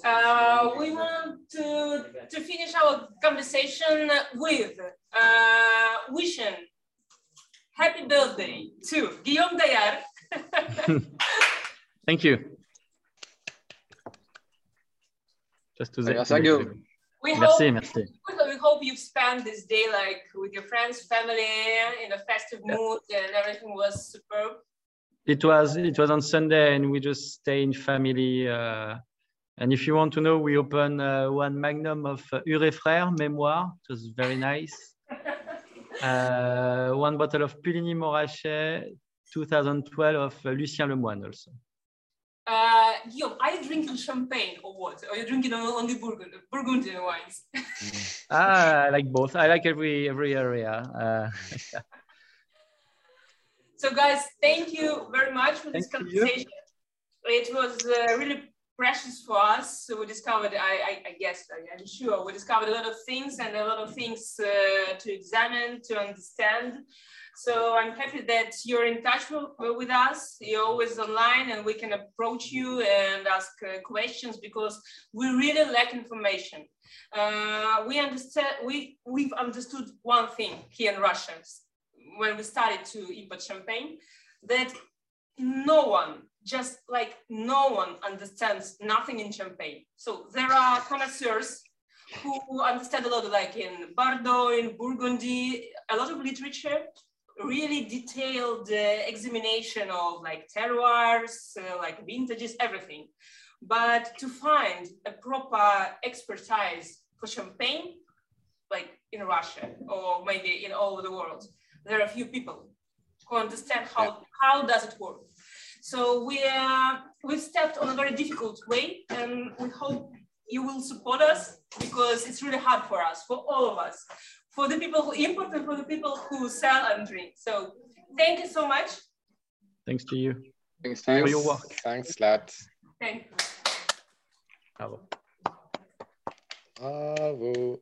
uh, we want to, to finish our conversation with uh, wishing happy birthday to Guillaume Doyard, *laughs* Thank you. Just to Merci, say. Guillaume. We hope, Merci, merci. we hope you've spent this day like with your friends, family, in a festive mood, and everything was superb. It was it was on Sunday, and we just stay in family. Uh, and if you want to know, we open uh, one magnum of uh, Hure Frères Mémoire. It was very nice. *laughs* Uh, one bottle of Puligny Montrachet, 2012 of uh, Lucien Lemoine also. Uh, Guillaume, are you drinking champagne or what? Are you drinking only Burgund Burgundian wines? *laughs* Ah, I like both. I like every every area. Uh, *laughs* So, guys, thank you very much for this Thank you. conversation. it was uh, really precious for us. So we discovered, I, I, I guess, I, am sure, we discovered a lot of things and a lot of things uh, to examine, to understand. So I'm happy that you're in touch with, us. You're always online and we can approach you and ask uh, questions because we really lack information. Uh, we understand, we, we've understood one thing here in Russia when we started to import champagne, that no one, just like no one understands nothing in champagne. So there are connoisseurs who understand a lot, like in Bordeaux, in Burgundy, a lot of literature, really detailed uh, examination of like terroirs, uh, like vintages, everything. But to find a proper expertise for champagne, like in Russia or maybe in all over the world, there are a few people who understand how, yeah. how does it work. So we, uh, we've stepped on a very difficult way and we hope you will support us because it's really hard for us, for all of us for the people who import and for the people who sell and drink. So thank you so much. Thanks to you. Thanks to you. For your work. Thanks a lot. Thank you. Bravo. Bravo.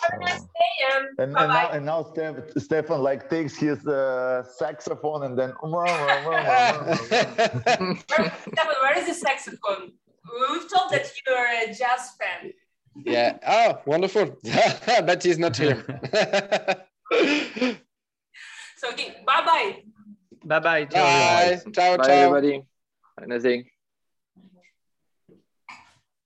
Have a nice day and, and, and now and now Steph, Stefan like takes his uh, saxophone and then *laughs* *laughs* where, Stefan, where is the saxophone? We've told that you're a jazz fan yeah. Oh, wonderful. *laughs* but he's not here. *laughs* so, okay. Bye bye. Bye bye. Bye. Ciao, Bye, ciao. everybody. Have a nice day.